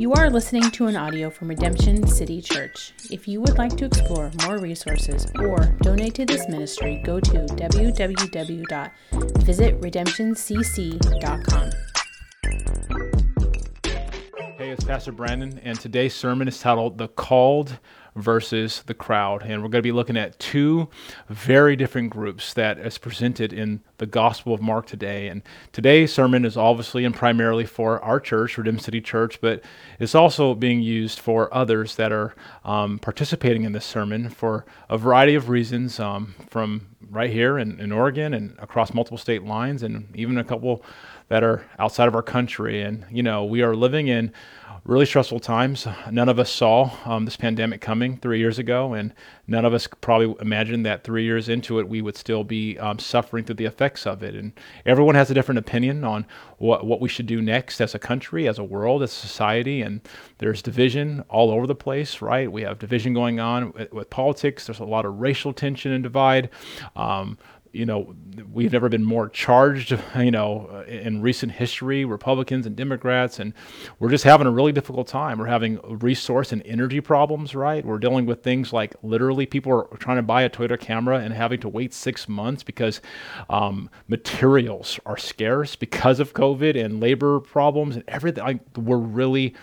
You are listening to an audio from Redemption City Church. If you would like to explore more resources or donate to this ministry, go to www.visitredemptioncc.com. Hey, it's Pastor Brandon, and today's sermon is titled The Called versus the crowd. And we're going to be looking at two very different groups that is presented in the Gospel of Mark today. And today's sermon is obviously and primarily for our church, Redemption City Church, but it's also being used for others that are um, participating in this sermon for a variety of reasons um, from right here in, in Oregon and across multiple state lines, and even a couple that are outside of our country. And, you know, we are living in really stressful times. None of us saw um, this pandemic coming three years ago, and none of us probably imagined that three years into it we would still be um, suffering through the effects of it. And everyone has a different opinion on what what we should do next as a country, as a world, as a society. And there's division all over the place, right? We have division going on with, with politics. There's a lot of racial tension and divide. Um, you know, we've never been more charged, you know, in recent history, Republicans and Democrats, and we're just having a really difficult time. We're having resource and energy problems, right? We're dealing with things like literally people are trying to buy a Toyota Camry and having to wait six months because um, materials are scarce because of COVID and labor problems and everything. I, we're really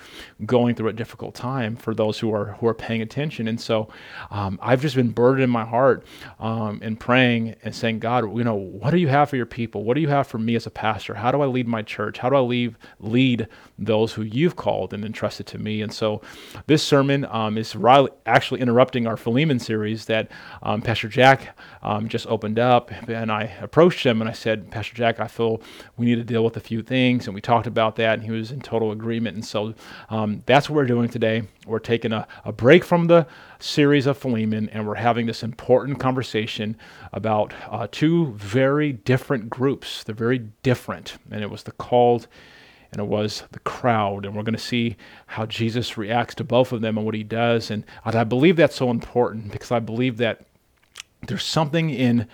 going through a difficult time for those who are who are paying attention, and so um, I've just been burdened in my heart um, and praying and saying saying, God, you know, what do you have for your people? What do you have for me as a pastor? How do I lead my church? How do I leave, lead those who you've called and entrusted to me? And so this sermon um, is actually interrupting our Philemon series that um, Pastor Jack um, just opened up. And I approached him and I said, Pastor Jack, I feel we need to deal with a few things. And we talked about that, and he was in total agreement. And so um, that's what we're doing today. We're taking a, a break from the series of Philemon, and we're having this important conversation about uh, two very different groups. They're very different, and it was the called and it was the crowd. And we're going to see how Jesus reacts to both of them and what he does. And I believe that's so important because I believe that there's something in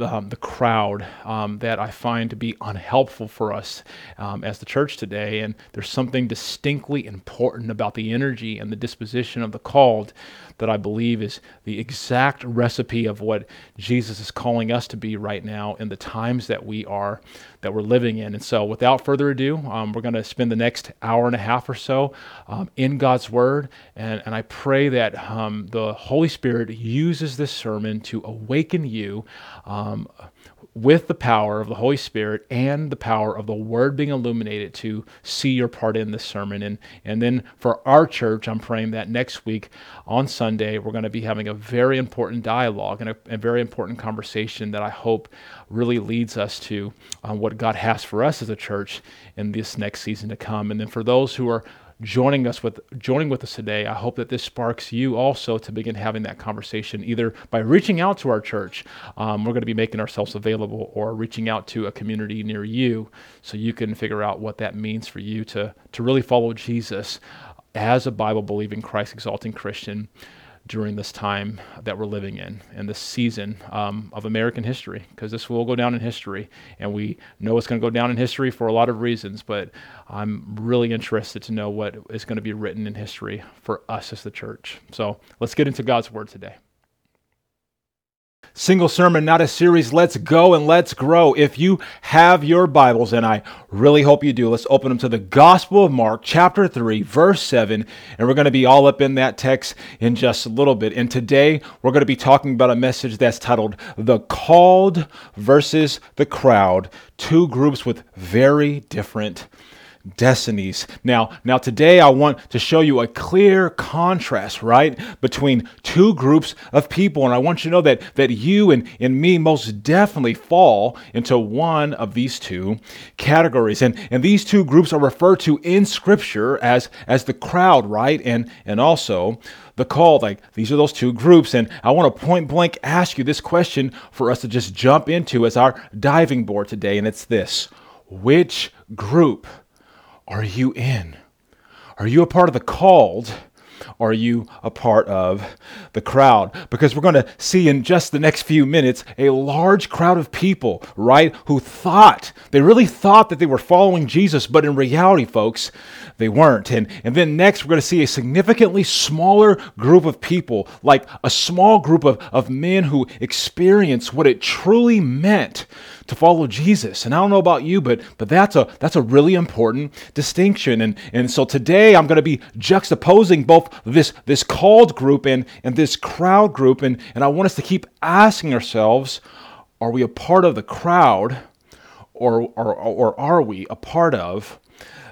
um, the crowd um, that I find to be unhelpful for us um, as the church today. And there's something distinctly important about the energy and the disposition of the called that I believe is the exact recipe of what Jesus is calling us to be right now in the times that we are that we're living in. And so, without further ado, um, we're going to spend the next hour and a half or so um, in God's Word. And, and I pray that um, the Holy Spirit uses this sermon to awaken you um, with the power of the Holy Spirit and the power of the Word being illuminated to see your part in this sermon. And, and then for our church, I'm praying that next week on Sunday, we're going to be having a very important dialogue and a, a very important conversation that I hope really leads us to um, what God has for us as a church in this next season to come. And then for those who are joining us with joining with us today. I hope that this sparks you also to begin having that conversation, either by reaching out to our church. Um, we're going to be making ourselves available, or reaching out to a community near you, so you can figure out what that means for you to to really follow Jesus as a Bible believing, Christ exalting Christian during this time that we're living in and this season um, of American history, because this will go down in history. And we know it's going to go down in history for a lot of reasons, but I'm really interested to know what is going to be written in history for us as the church. So let's get into God's Word today. Single sermon, not a series. Let's go and let's grow. If you have your Bibles, and I really hope you do, let's open them to the Gospel of Mark, chapter 3, verse 7. And we're going to be all up in that text in just a little bit. And today we're going to be talking about a message that's titled The Called versus the Crowd. Two groups with very different destinies. Now, now today I want to show you a clear contrast, right, between two groups of people. And I want you to know that that you and, and me most definitely fall into one of these two categories. And and these two groups are referred to in scripture as as the crowd, right? And and also the call. Like these are those two groups. And I want to point blank ask you this question for us to just jump into as our diving board today. And it's this which group are you in? Are you a part of the called are you a part of the crowd? Because we're going to see in just the next few minutes a large crowd of people, right, who thought, they really thought that they were following Jesus, but in reality, folks, they weren't. And, and then next, we're going to see a significantly smaller group of people, like a small group of, of men who experience what it truly meant to follow Jesus. And I don't know about you, but but that's a that's a really important distinction. And and so today I'm going to be juxtaposing both this this called group and and this crowd group. And and I want us to keep asking ourselves, are we a part of the crowd, or or or are we a part of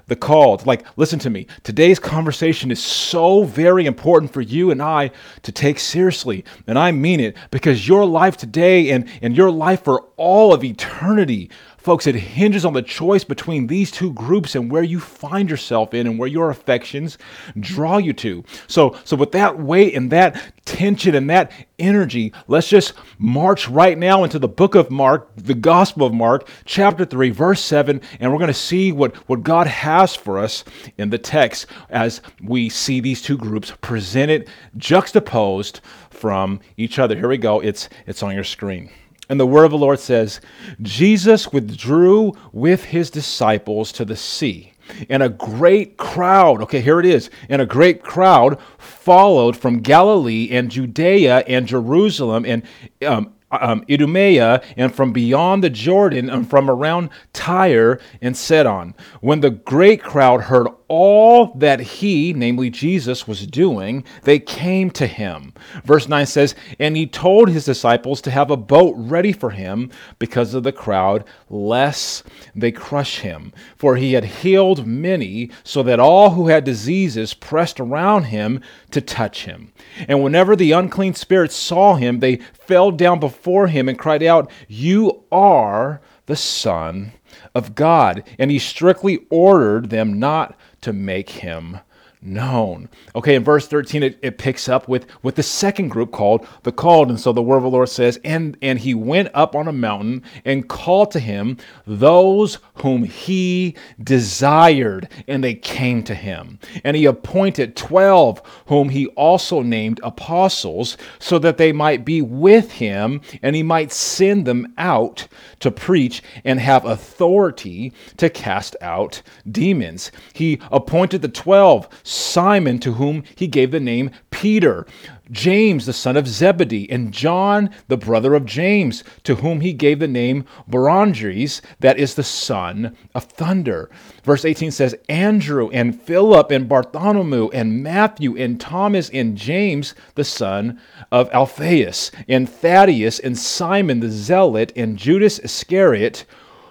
the called. Like, listen to me. Today's conversation is so very important for you and I to take seriously. And I mean it because your life today and, and your life for all of eternity Folks, it hinges on the choice between these two groups and where you find yourself in and where your affections draw you to. So, so with that weight and that tension and that energy, let's just march right now into the book of Mark, the Gospel of Mark, chapter 3, verse 7, and we're going to see what, what God has for us in the text as we see these two groups presented, juxtaposed from each other. Here we go. It's, it's on your screen. And the word of the Lord says, Jesus withdrew with his disciples to the sea. And a great crowd, okay, here it is, and a great crowd followed from Galilee and Judea and Jerusalem and um, um, Idumea and from beyond the Jordan and from around Tyre and Sidon. When the great crowd heard all that he, namely Jesus, was doing, they came to him. Verse 9 says, And he told his disciples to have a boat ready for him because of the crowd, lest they crush him. For he had healed many, so that all who had diseases pressed around him to touch him. And whenever the unclean spirits saw him, they fell down before him and cried out, You are the Son of God. And he strictly ordered them not to make him known. Okay, in verse 13, it, it picks up with, with the second group called the called. And so the word of the Lord says, and, and he went up on a mountain and called to him those whom he desired, and they came to him. And he appointed 12, whom he also named apostles, so that they might be with him, and he might send them out to preach and have authority to cast out demons. He appointed the 12 Simon, to whom he gave the name Peter, James, the son of Zebedee, and John, the brother of James, to whom he gave the name Boanerges, that is the son of thunder. Verse 18 says, Andrew and Philip and Bartholomew and Matthew and Thomas and James, the son of Alphaeus, and Thaddeus and Simon the zealot and Judas Iscariot,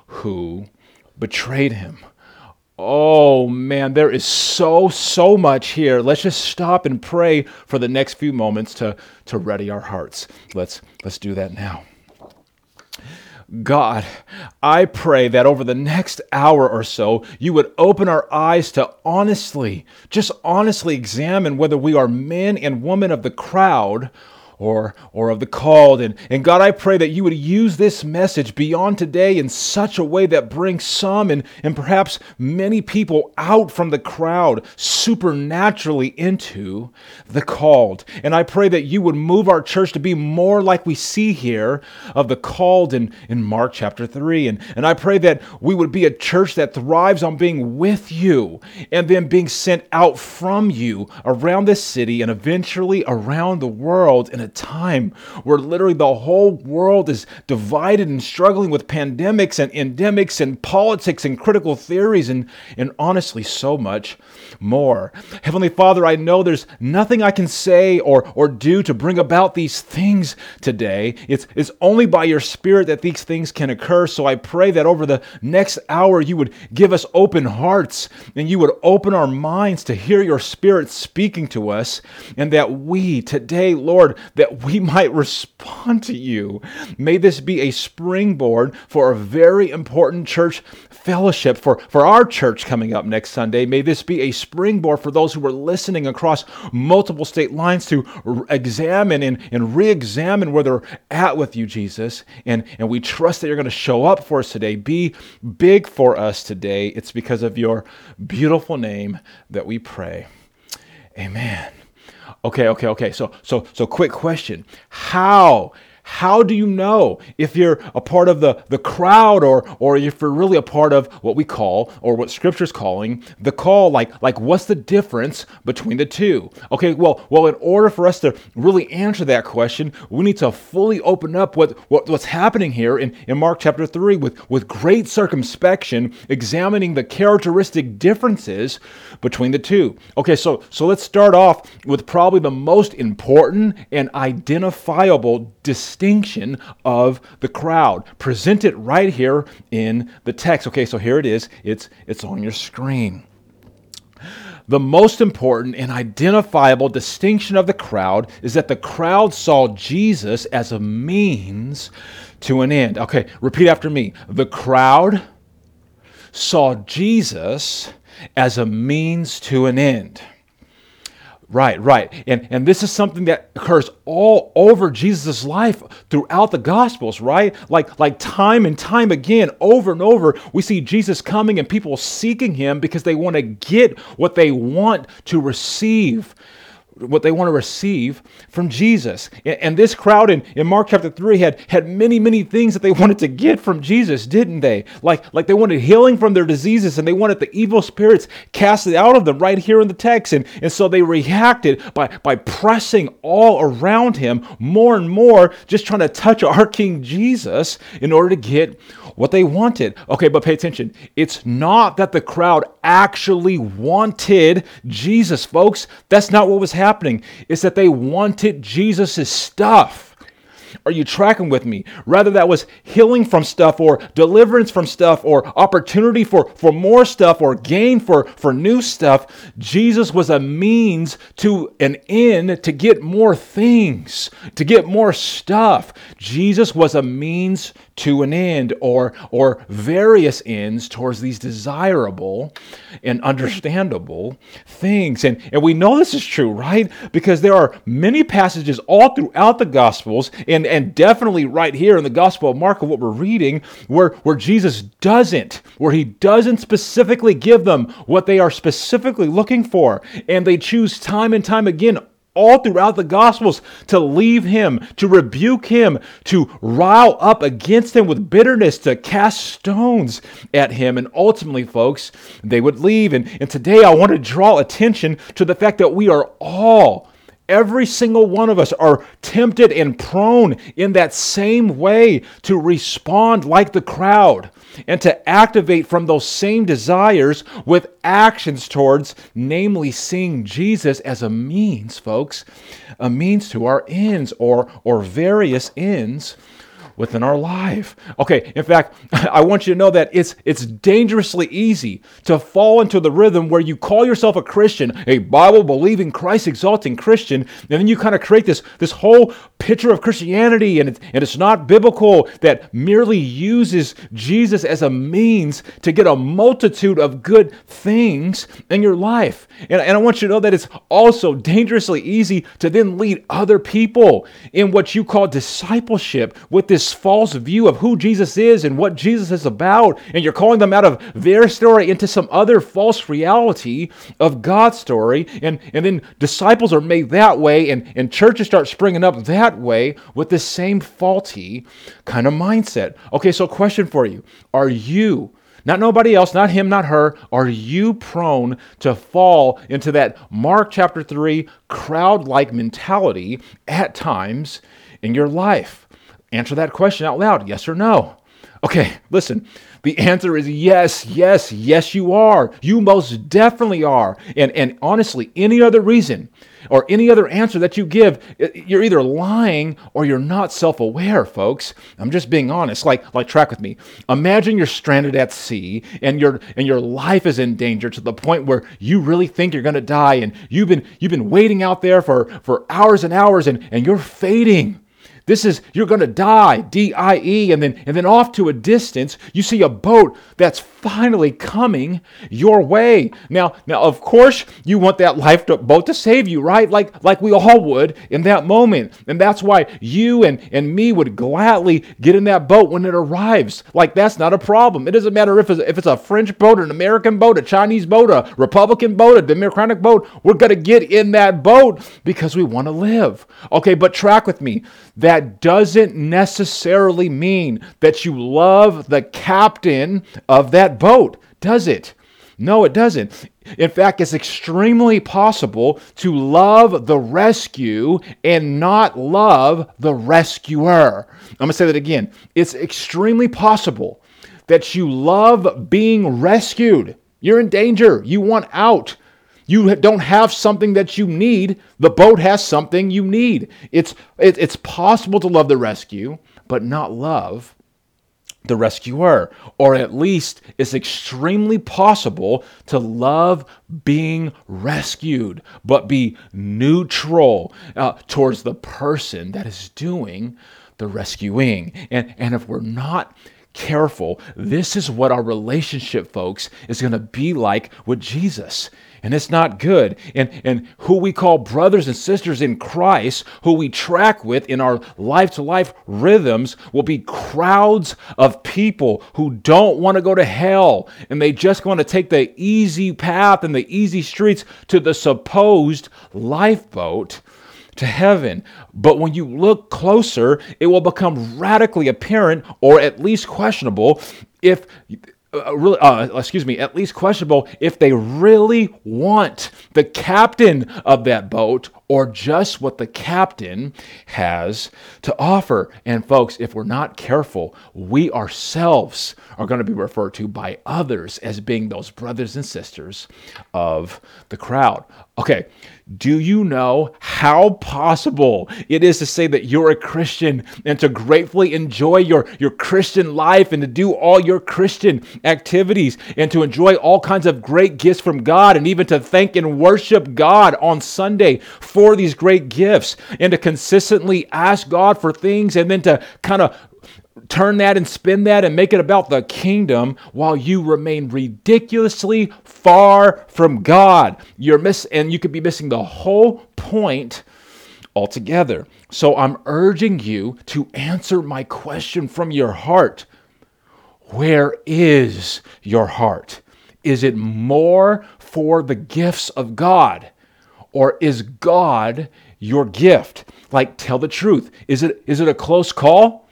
who betrayed him. Oh man, there is so, so much here. Let's just stop and pray for the next few moments to, to ready our hearts. Let's, let's do that now. God, I pray that over the next hour or so, you would open our eyes to honestly, just honestly examine whether we are men and women of the crowd or, or of the called. And, and God, I pray that you would use this message beyond today in such a way that brings some and, and perhaps many people out from the crowd supernaturally into the called. And I pray that you would move our church to be more like we see here of the called in, in Mark chapter 3. And, and I pray that we would be a church that thrives on being with you and then being sent out from you around this city and eventually around the world in a time where literally the whole world is divided and struggling with pandemics and endemics and politics and critical theories and, and honestly so much more. Heavenly Father, I know there's nothing I can say or, or do to bring about these things today. It's, it's only by your Spirit that these things can occur. So I pray that over the next hour, you would give us open hearts and you would open our minds to hear your Spirit speaking to us, and that we today, Lord, that we might respond to you. May this be a springboard for a very important church fellowship for, for our church coming up next Sunday. May this be a springboard for those who are listening across multiple state lines to examine and, and re examine where they're at with you, Jesus. And, and we trust that you're going to show up for us today. Be big for us today. It's because of your beautiful name that we pray. Amen. Okay, okay, okay. So so so quick question. How how do you know if you're a part of the, the crowd or, or if you're really a part of what we call, or what Scripture's calling, the call? Like, like what's the difference between the two? Okay, well, well, in order for us to really answer that question, we need to fully open up what, what what's happening here in, in Mark chapter 3 with, with great circumspection, examining the characteristic differences between the two. Okay, so so let's start off with probably the most important and identifiable distinction distinction of the crowd. Present it right here in the text. Okay, so here it is. It's, it's on your screen. The most important and identifiable distinction of the crowd is that the crowd saw Jesus as a means to an end. Okay, repeat after me. The crowd saw Jesus as a means to an end. Right, right. And, and this is something that occurs all over Jesus' life throughout the Gospels, right? Like, like time and time again, over and over, we see Jesus coming and people seeking him because they want to get what they want to receive what they want to receive from Jesus. And this crowd in, in Mark chapter 3 had, had many, many things that they wanted to get from Jesus, didn't they? Like, like they wanted healing from their diseases and they wanted the evil spirits casted out of them right here in the text. And, and so they reacted by, by pressing all around him more and more, just trying to touch our King Jesus in order to get what they wanted. Okay, but pay attention. It's not that the crowd actually wanted Jesus, folks. That's not what was happening. It's that they wanted Jesus' stuff. Are you tracking with me? Rather, that was healing from stuff or deliverance from stuff or opportunity for, for more stuff or gain for, for new stuff. Jesus was a means to an end to get more things, to get more stuff. Jesus was a means to an end or, or various ends towards these desirable and understandable things. And, and we know this is true, right? Because there are many passages all throughout the Gospels and and, definitely right here in the Gospel of Mark of what we're reading, where, where Jesus doesn't, where he doesn't specifically give them what they are specifically looking for. And they choose time and time again all throughout the Gospels to leave him, to rebuke him, to rile up against him with bitterness, to cast stones at him. And ultimately, folks, they would leave. And, and today I want to draw attention to the fact that we are all Every single one of us are tempted and prone in that same way to respond like the crowd and to activate from those same desires with actions towards, namely, seeing Jesus as a means, folks, a means to our ends or, or various ends within our life. Okay, in fact, I want you to know that it's it's dangerously easy to fall into the rhythm where you call yourself a Christian, a Bible believing, Christ exalting Christian, and then you kind of create this this whole picture of Christianity and it's, and it's not biblical that merely uses Jesus as a means to get a multitude of good things in your life. And, and I want you to know that it's also dangerously easy to then lead other people in what you call discipleship with this this false view of who Jesus is and what Jesus is about, and you're calling them out of their story into some other false reality of God's story, and, and then disciples are made that way, and, and churches start springing up that way with the same faulty kind of mindset. Okay, so question for you Are you not nobody else, not him, not her, are you prone to fall into that Mark chapter 3 crowd like mentality at times in your life? Answer that question out loud yes or no. Okay, listen. The answer is yes, yes, yes, you are. You most definitely are. And, and honestly, any other reason or any other answer that you give, you're either lying or you're not self aware, folks. I'm just being honest. Like, like, track with me. Imagine you're stranded at sea and, your and your life is in danger to the point where you really think you're going to die and you've been, you've been waiting out there for, for hours and hours and, and you're fading. This is you're going to die, D I E, and then and then off to a distance, you see a boat that's finally coming your way. Now, now of course, you want that lifeboat to save you, right? Like like we all would in that moment. And that's why you and, and me would gladly get in that boat when it arrives. Like that's not a problem. It doesn't matter if it's, if it's a French boat, an American boat, a Chinese boat, a Republican boat, a Democratic boat. We're going to get in that boat because we want to live. Okay, but track with me. That doesn't necessarily mean that you love the captain of that boat, does it? No, it doesn't. In fact, it's extremely possible to love the rescue and not love the rescuer. I'm going to say that again. It's extremely possible that you love being rescued. You're in danger. You want out. You don't have something that you need. The boat has something you need. It's, it, it's possible to love the rescue, but not love the rescuer. Or at least it's extremely possible to love being rescued, but be neutral uh, towards the person that is doing the rescuing. And, and if we're not careful, this is what our relationship, folks, is going to be like with Jesus and it's not good. And, and who we call brothers and sisters in Christ, who we track with in our life to life rhythms, will be crowds of people who don't want to go to hell and they just want to take the easy path and the easy streets to the supposed lifeboat to heaven. But when you look closer, it will become radically apparent, or at least questionable, if uh, really, uh, excuse me, at least questionable if they really want the captain of that boat or just what the captain has to offer. And folks, if we're not careful, we ourselves are going to be referred to by others as being those brothers and sisters of the crowd. Okay, do you know how possible it is to say that you're a Christian and to gratefully enjoy your, your Christian life and to do all your Christian activities and to enjoy all kinds of great gifts from God and even to thank and worship God on Sunday for these great gifts and to consistently ask God for things and then to kind of turn that and spin that and make it about the kingdom while you remain ridiculously far from God. You're miss and you could be missing the whole point altogether. So I'm urging you to answer my question from your heart. Where is your heart? Is it more for the gifts of God or is God your gift? Like tell the truth. Is it is it a close call?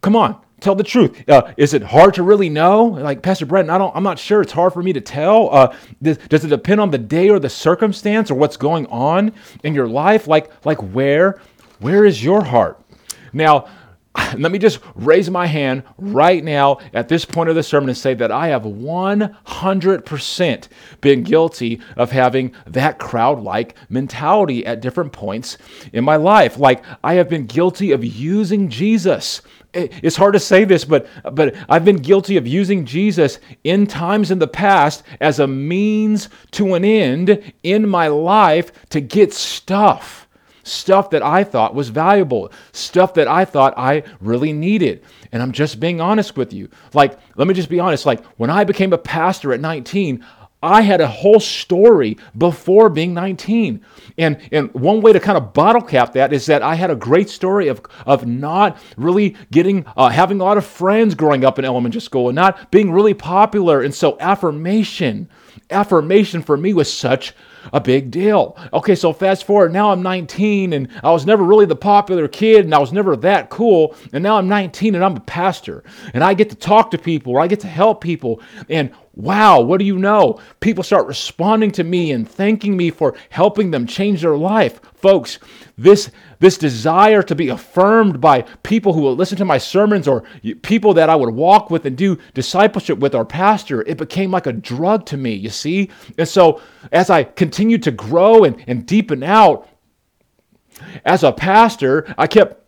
Come on, tell the truth. Uh, is it hard to really know? Like Pastor Brandon, I don't. I'm not sure. It's hard for me to tell. Uh, does, does, it depend on the day or the circumstance or what's going on in your life? Like like where where is your heart? Now. Let me just raise my hand right now at this point of the sermon and say that I have 100% been guilty of having that crowd like mentality at different points in my life. Like, I have been guilty of using Jesus Eh, it's hard to say this, but, but I've been guilty of using Jesus in times in the past as a means to an end in my life to get stuff. Stuff that I thought was valuable, stuff that I thought I really needed. And I'm just being honest with you. Like, let me just be honest. Like, when I became a pastor at 19, I had a whole story before being 19. And, and one way to kind of bottle cap that is that I had a great story of, of not really getting, uh, having a lot of friends growing up in elementary school and not being really popular. And so affirmation, affirmation for me was such a big deal. Okay, so fast forward, now I'm 19 and I was never really the popular kid and I was never that cool. And now I'm 19 and I'm a pastor and I get to talk to people I get to help people. And wow, what do you know? People start responding to me and thanking me for helping them change their life. Folks, this, this desire to be affirmed by people who will listen to my sermons or people that I would walk with and do discipleship with our pastor, it became like a drug to me, you see? And so as I continued to grow and, and deepen out as a pastor, I kept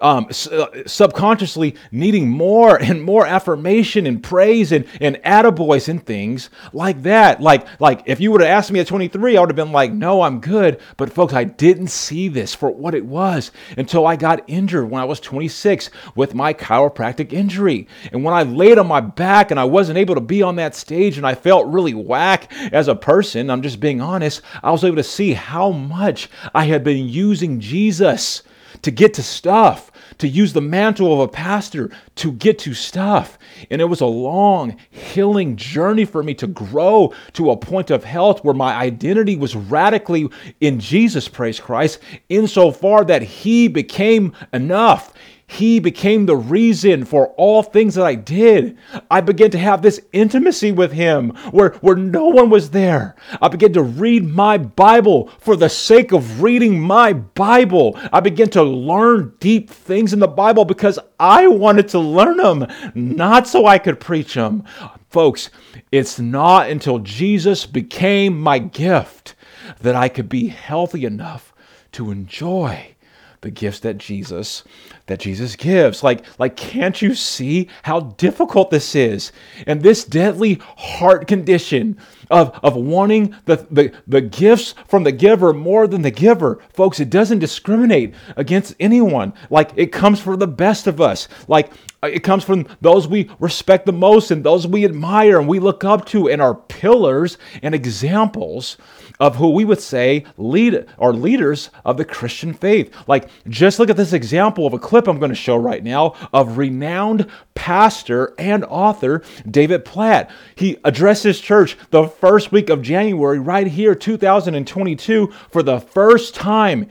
um, uh, subconsciously needing more and more affirmation and praise and, and attaboys and things like that. Like, like if you would have asked me at 23, I would have been like, no, I'm good. But folks, I didn't see this for what it was until I got injured when I was 26 with my chiropractic injury. And when I laid on my back and I wasn't able to be on that stage and I felt really whack as a person, I'm just being honest, I was able to see how much I had been using Jesus to get to stuff, to use the mantle of a pastor to get to stuff. And it was a long, healing journey for me to grow to a point of health where my identity was radically in Jesus, praise Christ, insofar that He became enough. He became the reason for all things that I did. I began to have this intimacy with Him where, where no one was there. I began to read my Bible for the sake of reading my Bible. I began to learn deep things in the Bible because I wanted to learn them, not so I could preach them. Folks, it's not until Jesus became my gift that I could be healthy enough to enjoy the gifts that Jesus that Jesus gives. Like like can't you see how difficult this is? And this deadly heart condition of, of wanting the, the, the gifts from the giver more than the giver. Folks, it doesn't discriminate against anyone. Like it comes from the best of us. Like it comes from those we respect the most and those we admire and we look up to and are pillars and examples of who we would say lead are leaders of the Christian faith. Like, just look at this example of a clip I'm going to show right now of renowned pastor and author David Platt. He addressed his church the first week of January, right here, 2022, for the first time.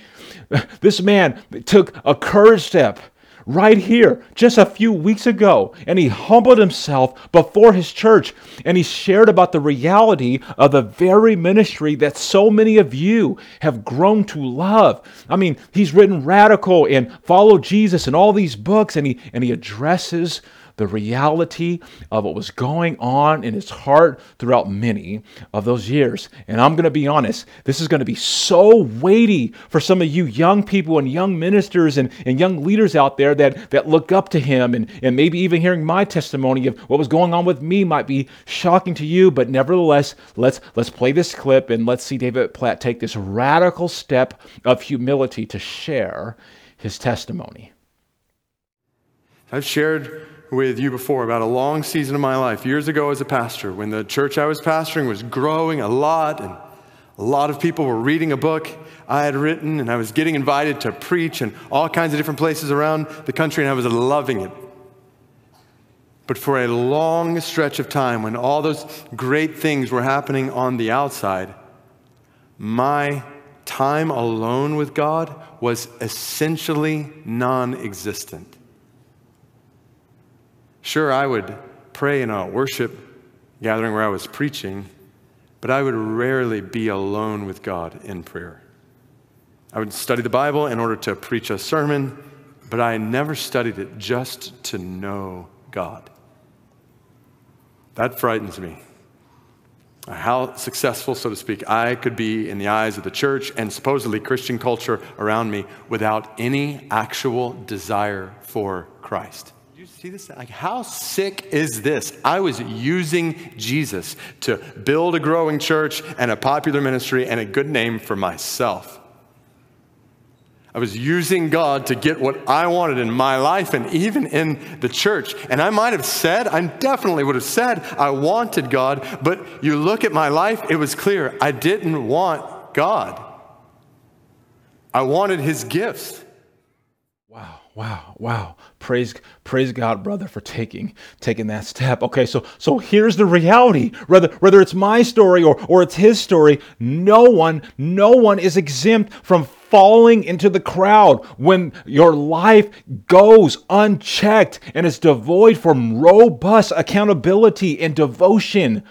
This man took a courage step right here just a few weeks ago. And he humbled himself before his church and he shared about the reality of the very ministry that so many of you have grown to love. I mean, he's written Radical and Follow Jesus and all these books and he and he addresses the reality of what was going on in his heart throughout many of those years. And I'm going to be honest, this is going to be so weighty for some of you young people and young ministers and, and young leaders out there that, that look up to him. And, and maybe even hearing my testimony of what was going on with me might be shocking to you. But nevertheless, let's, let's play this clip and let's see David Platt take this radical step of humility to share his testimony. I've shared with you before about a long season of my life, years ago as a pastor, when the church I was pastoring was growing a lot and a lot of people were reading a book I had written, and I was getting invited to preach in all kinds of different places around the country, and I was loving it. But for a long stretch of time, when all those great things were happening on the outside, my time alone with God was essentially non existent. Sure, I would pray in a worship gathering where I was preaching, but I would rarely be alone with God in prayer. I would study the Bible in order to preach a sermon, but I never studied it just to know God. That frightens me. How successful, so to speak, I could be in the eyes of the church and supposedly Christian culture around me without any actual desire for Christ see this? Like, how sick is this? I was using Jesus to build a growing church and a popular ministry and a good name for myself. I was using God to get what I wanted in my life and even in the church. And I might have said, I definitely would have said, I wanted God, but you look at my life, it was clear I didn't want God. I wanted his gifts. Wow, wow, wow. Praise praise God, brother, for taking taking that step. Okay, so so here's the reality. Whether whether it's my story or or it's his story, no one no one is exempt from falling into the crowd when your life goes unchecked and is devoid from robust accountability and devotion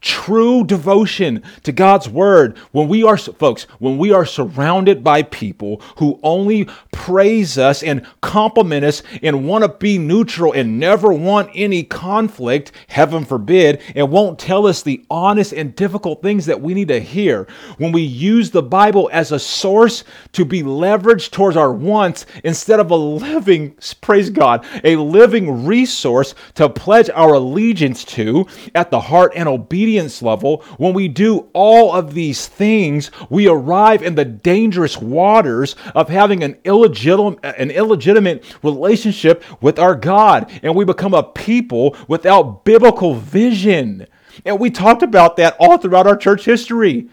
true devotion to God's word, when we are, folks, when we are surrounded by people who only praise us and compliment us and want to be neutral and never want any conflict, heaven forbid, and won't tell us the honest and difficult things that we need to hear, when we use the Bible as a source to be leveraged towards our wants instead of a living, praise God, a living resource to pledge our allegiance to at the heart and obedience obedience level, when we do all of these things, we arrive in the dangerous waters of having an illegitimate, an illegitimate relationship with our God. And we become a people without biblical vision. And we talked about that all throughout our church history.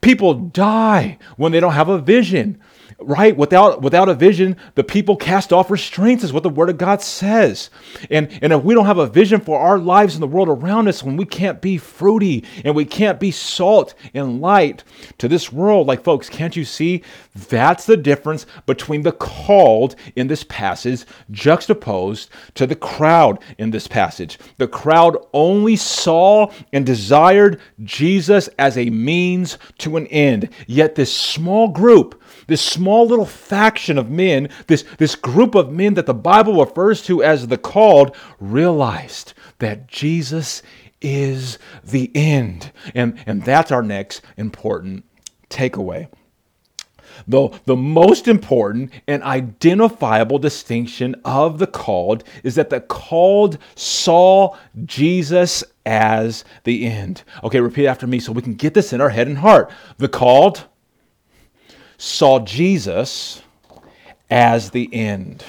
People die when they don't have a vision right? Without without a vision, the people cast off restraints, is what the Word of God says. And and if we don't have a vision for our lives and the world around us, when we can't be fruity and we can't be salt and light to this world, like folks, can't you see? That's the difference between the called in this passage juxtaposed to the crowd in this passage. The crowd only saw and desired Jesus as a means to an end. Yet this small group this small little faction of men, this, this group of men that the Bible refers to as the called, realized that Jesus is the end. And, and that's our next important takeaway. Though the most important and identifiable distinction of the called is that the called saw Jesus as the end. Okay, repeat after me so we can get this in our head and heart. The called saw Jesus as the end.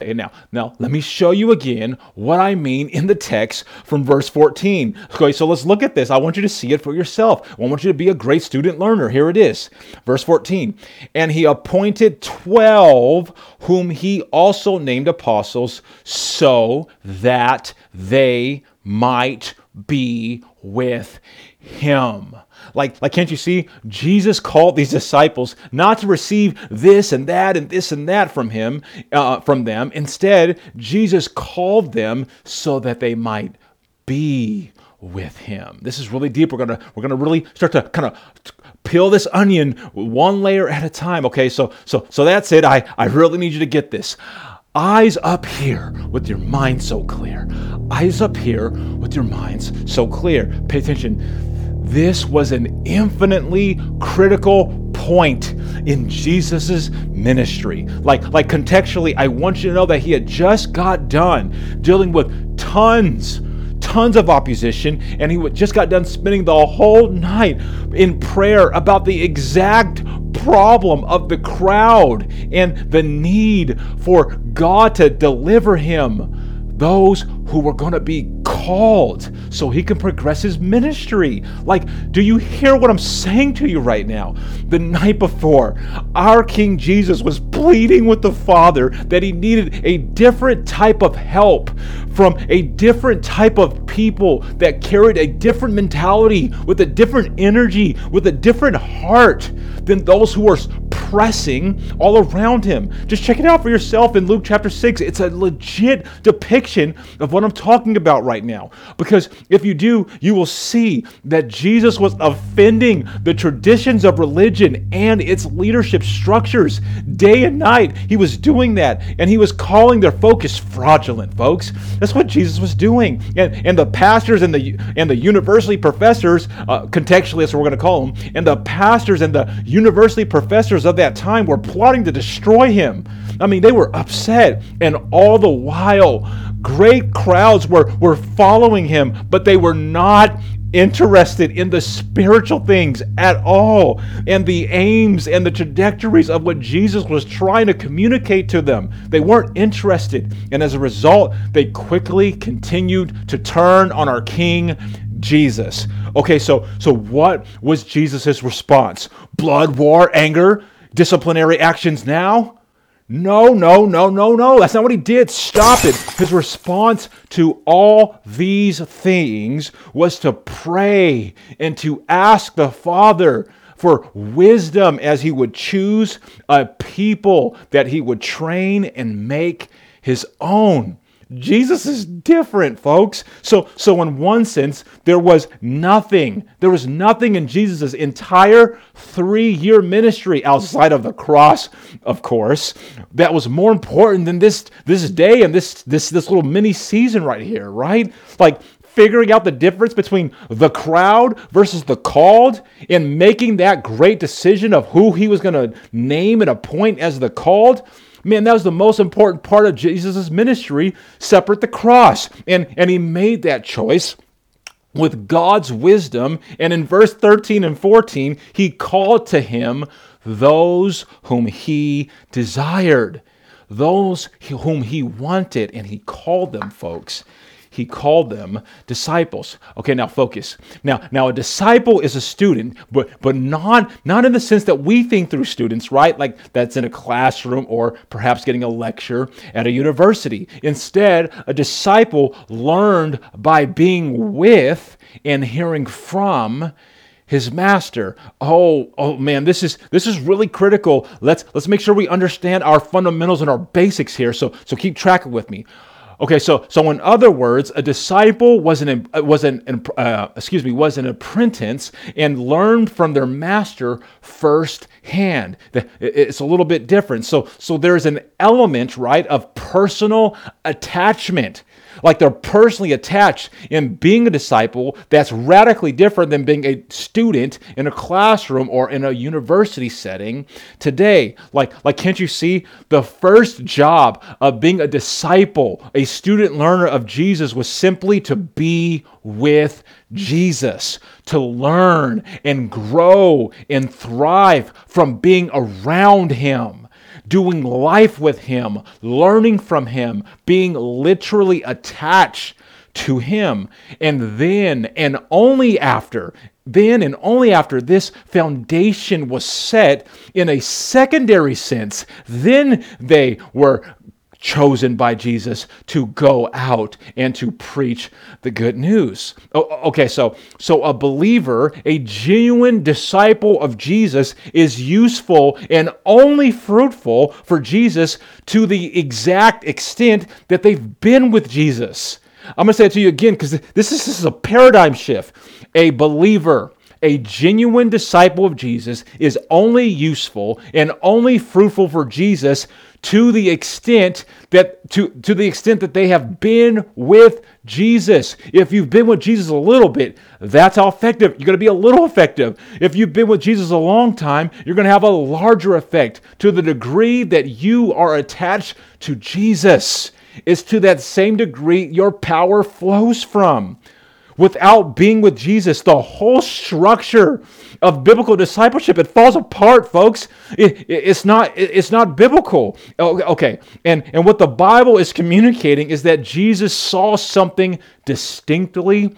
Okay, now, now let me show you again what I mean in the text from verse 14. Okay, so let's look at this. I want you to see it for yourself. I want you to be a great student learner. Here it is. Verse 14. And he appointed 12 whom he also named apostles so that they might be with him. Like, like, can't you see? Jesus called these disciples not to receive this and that and this and that from him, uh, from them. Instead, Jesus called them so that they might be with him. This is really deep. We're gonna we're gonna really start to kind of peel this onion one layer at a time. Okay, so so so that's it. I I really need you to get this. Eyes up here with your mind so clear. Eyes up here with your minds so clear. Pay attention this was an infinitely critical point in Jesus's ministry. Like, like contextually, I want you to know that he had just got done dealing with tons tons of opposition, and he just got done spending the whole night in prayer about the exact problem of the crowd and the need for God to deliver him those who were going to be called so he can progress his ministry. Like, do you hear what I'm saying to you right now? The night before, our King Jesus was pleading with the Father that he needed a different type of help from a different type of people that carried a different mentality, with a different energy, with a different heart than those who were pressing all around him. Just check it out for yourself in Luke chapter 6. It's a legit depiction of what I'm talking about right now. Because if you do, you will see that Jesus was offending the traditions of religion and its leadership structures day and night. He was doing that, and he was calling their focus fraudulent, folks. That's what Jesus was doing. And, and the pastors and the and the university professors, uh, contextually, that's what we're going to call them, and the pastors and the university professors of that time were plotting to destroy him. I mean, they were upset, and all the while, great crowds were, were following him, but they were not interested in the spiritual things at all and the aims and the trajectories of what Jesus was trying to communicate to them. They weren't interested. And as a result, they quickly continued to turn on our King Jesus. Okay, so so what was Jesus' response? Blood, war, anger, disciplinary actions now? No, no, no, no, no. That's not what he did. Stop it. His response to all these things was to pray and to ask the Father for wisdom as he would choose a people that he would train and make his own. Jesus is different, folks. So, so in one sense, there was nothing. There was nothing in Jesus' entire three-year ministry outside of the cross, of course, that was more important than this this day and this this this little mini season right here, right? Like figuring out the difference between the crowd versus the called and making that great decision of who he was going to name and appoint as the called Man, that was the most important part of Jesus' ministry, separate the cross. And, and he made that choice with God's wisdom. And in verse 13 and 14, he called to him those whom he desired, those whom he wanted, and he called them, folks he called them disciples. Okay, now focus. Now, now a disciple is a student, but but not not in the sense that we think through students, right? Like that's in a classroom or perhaps getting a lecture at a university. Instead, a disciple learned by being with and hearing from his master. Oh, oh man, this is this is really critical. Let's let's make sure we understand our fundamentals and our basics here. So so keep track with me. Okay, so so in other words, a disciple was an was an uh, excuse me was an apprentice and learned from their master firsthand. It's a little bit different. So so there's an element right of personal attachment like they're personally attached in being a disciple that's radically different than being a student in a classroom or in a university setting today. Like, like can't you see the first job of being a disciple, a student learner of Jesus was simply to be with Jesus, to learn and grow and thrive from being around him doing life with Him, learning from Him, being literally attached to Him. And then, and only after, then and only after this foundation was set in a secondary sense, then they were chosen by Jesus to go out and to preach the good news. Oh, okay, so so a believer, a genuine disciple of Jesus is useful and only fruitful for Jesus to the exact extent that they've been with Jesus. I'm going to say it to you again because this is, this is a paradigm shift. A believer a genuine disciple of Jesus is only useful and only fruitful for Jesus to the extent that to, to the extent that they have been with Jesus. If you've been with Jesus a little bit, that's how effective. You're going to be a little effective. If you've been with Jesus a long time, you're going to have a larger effect to the degree that you are attached to Jesus. Is to that same degree your power flows from. Without being with Jesus, the whole structure of biblical discipleship it falls apart, folks. It, it, it's not it, it's not biblical. Oh, okay, and and what the Bible is communicating is that Jesus saw something distinctly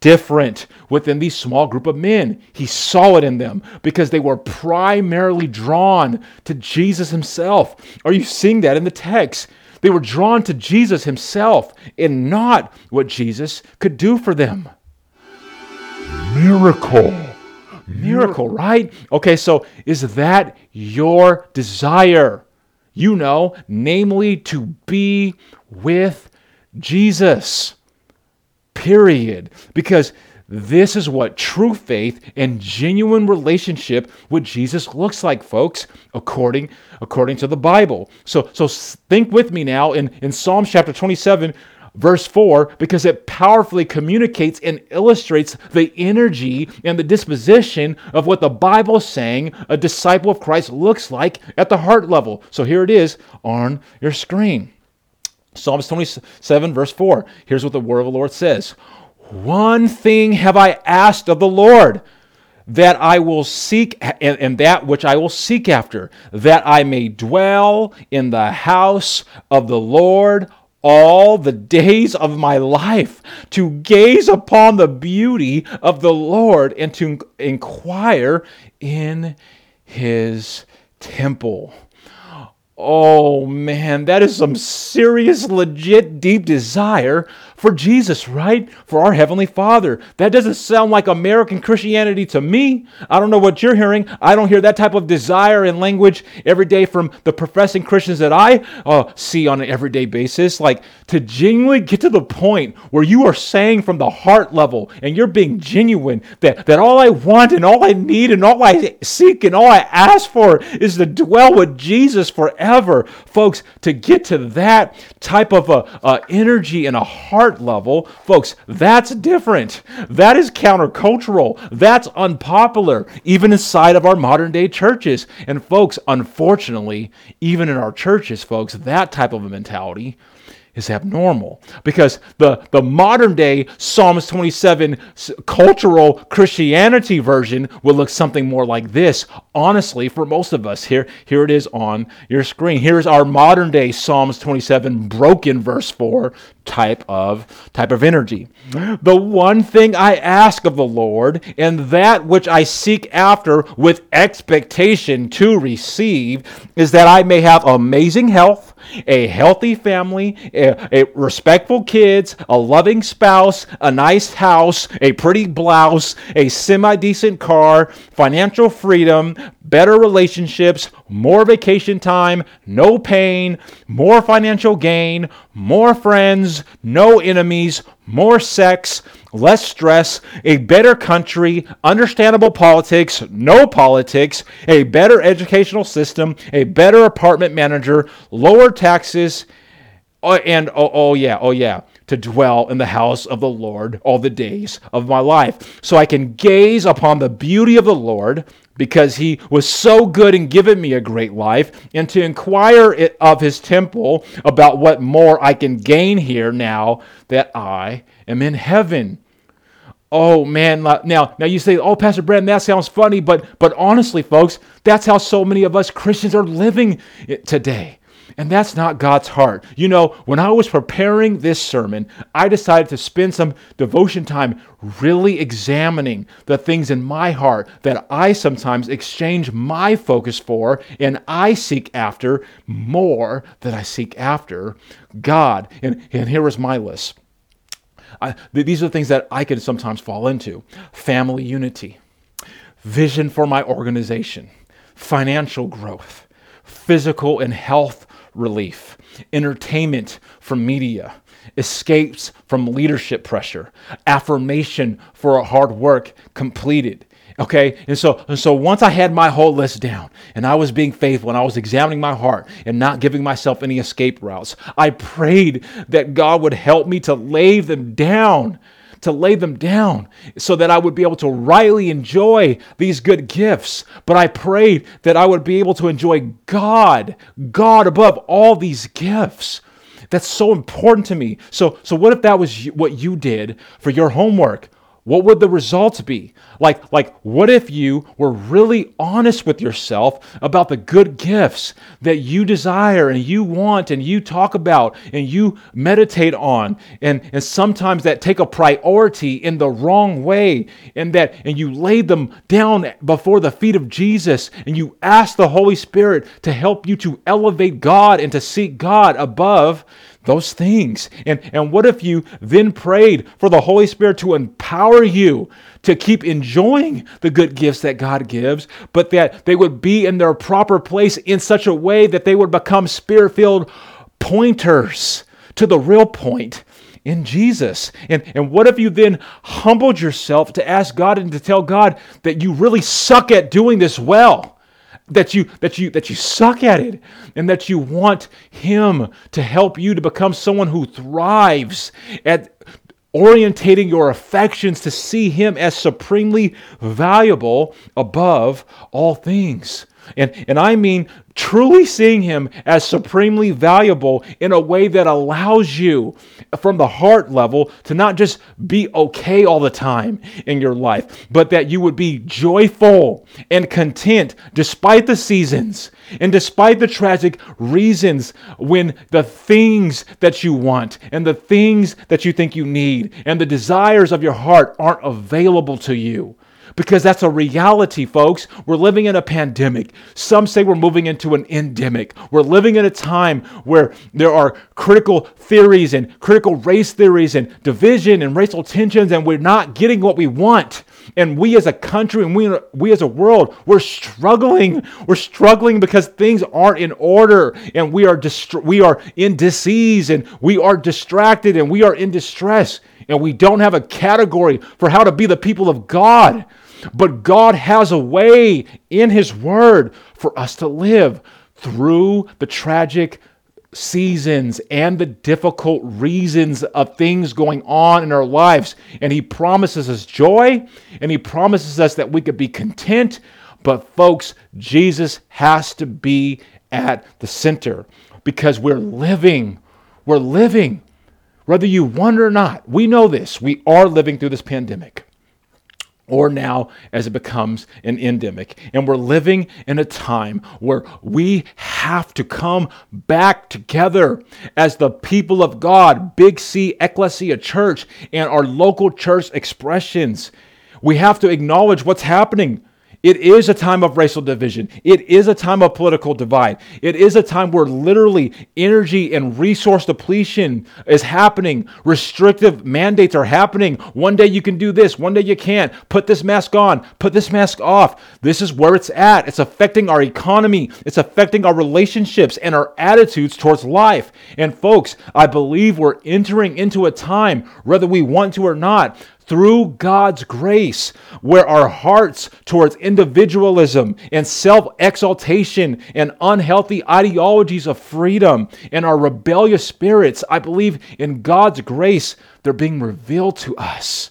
different within these small group of men. He saw it in them because they were primarily drawn to Jesus himself. Are you seeing that in the text? They were drawn to Jesus himself and not what Jesus could do for them. Miracle. Miracle, right? Okay, so is that your desire? You know, namely to be with Jesus. Period. Because this is what true faith and genuine relationship with Jesus looks like, folks, according, according to the Bible. So, so think with me now in, in Psalms chapter 27, verse 4, because it powerfully communicates and illustrates the energy and the disposition of what the Bible is saying a disciple of Christ looks like at the heart level. So here it is on your screen. Psalms 27, verse 4. Here's what the word of the Lord says one thing have I asked of the Lord, that I will seek, and, and, that which I will seek after, that I may dwell in the house of the Lord all the days of my life, to gaze upon the beauty of the Lord and to inquire in his temple. Oh man, that is some serious, legit, deep desire for Jesus, right? For our Heavenly Father. That doesn't sound like American Christianity to me. I don't know what you're hearing. I don't hear that type of desire and language every day from the professing Christians that I uh, see on an everyday basis. Like to genuinely get to the point where you are saying from the heart level and you're being genuine that, that all I want and all I need and all I seek and all I ask for is to dwell with Jesus forever. Folks, to get to that type of a, a energy and a heart heart level, folks, that's different. That is countercultural. That's unpopular, even inside of our modern day churches. And, folks, unfortunately, even in our churches, folks, that type of a mentality is abnormal because the, the modern day Psalms 27 cultural Christianity version will look something more like this. Honestly, for most of us, here, here it is on your screen. Here's our modern day Psalms 27 broken verse 4 type of type of energy. The one thing I ask of the Lord, and that which I seek after with expectation to receive, is that I may have amazing health a healthy family, a, a, respectful kids, a loving spouse, a nice house, a pretty blouse, a semi decent car, financial freedom, better relationships, more vacation time, no pain, more financial gain, more friends, no enemies, more sex, less stress, a better country, understandable politics, no politics, a better educational system, a better apartment manager, lower taxes, uh, and oh, oh yeah, oh yeah, to dwell in the house of the Lord all the days of my life, so I can gaze upon the beauty of the Lord because he was so good in giving me a great life, and to inquire of his temple about what more I can gain here now that I am in heaven. Oh man, now now you say, "Oh, Pastor Brandon, that sounds funny," but but honestly, folks, that's how so many of us Christians are living today. And that's not God's heart. You know, when I was preparing this sermon, I decided to spend some devotion time really examining the things in my heart that I sometimes exchange my focus for and I seek after more than I seek after God. And, and here is my list. I, these are the things that I could sometimes fall into family unity, vision for my organization, financial growth, physical and health relief, entertainment from media, escapes from leadership pressure, affirmation for a hard work completed. Okay, and so and so once I had my whole list down and I was being faithful and I was examining my heart and not giving myself any escape routes, I prayed that God would help me to lay them down to lay them down so that I would be able to rightly enjoy these good gifts. But I prayed that I would be able to enjoy God, God above all these gifts. That's so important to me. So, so what if that was what you did for your homework? What would the results be? Like, like, what if you were really honest with yourself about the good gifts that you desire and you want and you talk about and you meditate on and, and sometimes that take a priority in the wrong way and that and you lay them down before the feet of Jesus and you ask the Holy Spirit to help you to elevate God and to seek God above those things. And, and what if you then prayed for the Holy Spirit to empower you to keep enjoying the good gifts that God gives, but that they would be in their proper place in such a way that they would become spirit filled pointers to the real point in Jesus. And, and what if you then humbled yourself to ask God and to tell God that you really suck at doing this well? That you that you that you suck at it and that you want him to help you to become someone who thrives at orientating your affections to see him as supremely valuable above all things and, and I mean truly seeing him as supremely valuable in a way that allows you from the heart level to not just be okay all the time in your life, but that you would be joyful and content despite the seasons and despite the tragic reasons when the things that you want and the things that you think you need and the desires of your heart aren't available to you because that's a reality, folks. We're living in a pandemic. Some say we're moving into an endemic. We're living in a time where there are critical theories and critical race theories and division and racial tensions, and we're not getting what we want. And we as a country and we, we as a world, we're struggling. We're struggling because things aren't in order and we are, dist- we are in disease and we are distracted and we are in distress and we don't have a category for how to be the people of God. But God has a way in His Word for us to live through the tragic seasons and the difficult reasons of things going on in our lives. And He promises us joy and He promises us that we could be content. But, folks, Jesus has to be at the center because we're living. We're living. Whether you wonder or not, we know this. We are living through this pandemic or now as it becomes an endemic. And we're living in a time where we have to come back together as the people of God, Big C Ecclesia Church, and our local church expressions. We have to acknowledge what's happening. It is a time of racial division. It is a time of political divide. It is a time where literally energy and resource depletion is happening. Restrictive mandates are happening. One day you can do this, one day you can't. Put this mask on, put this mask off. This is where it's at. It's affecting our economy, it's affecting our relationships and our attitudes towards life. And folks, I believe we're entering into a time, whether we want to or not, through God's grace, where our hearts towards individualism and self exaltation and unhealthy ideologies of freedom and our rebellious spirits, I believe in God's grace, they're being revealed to us.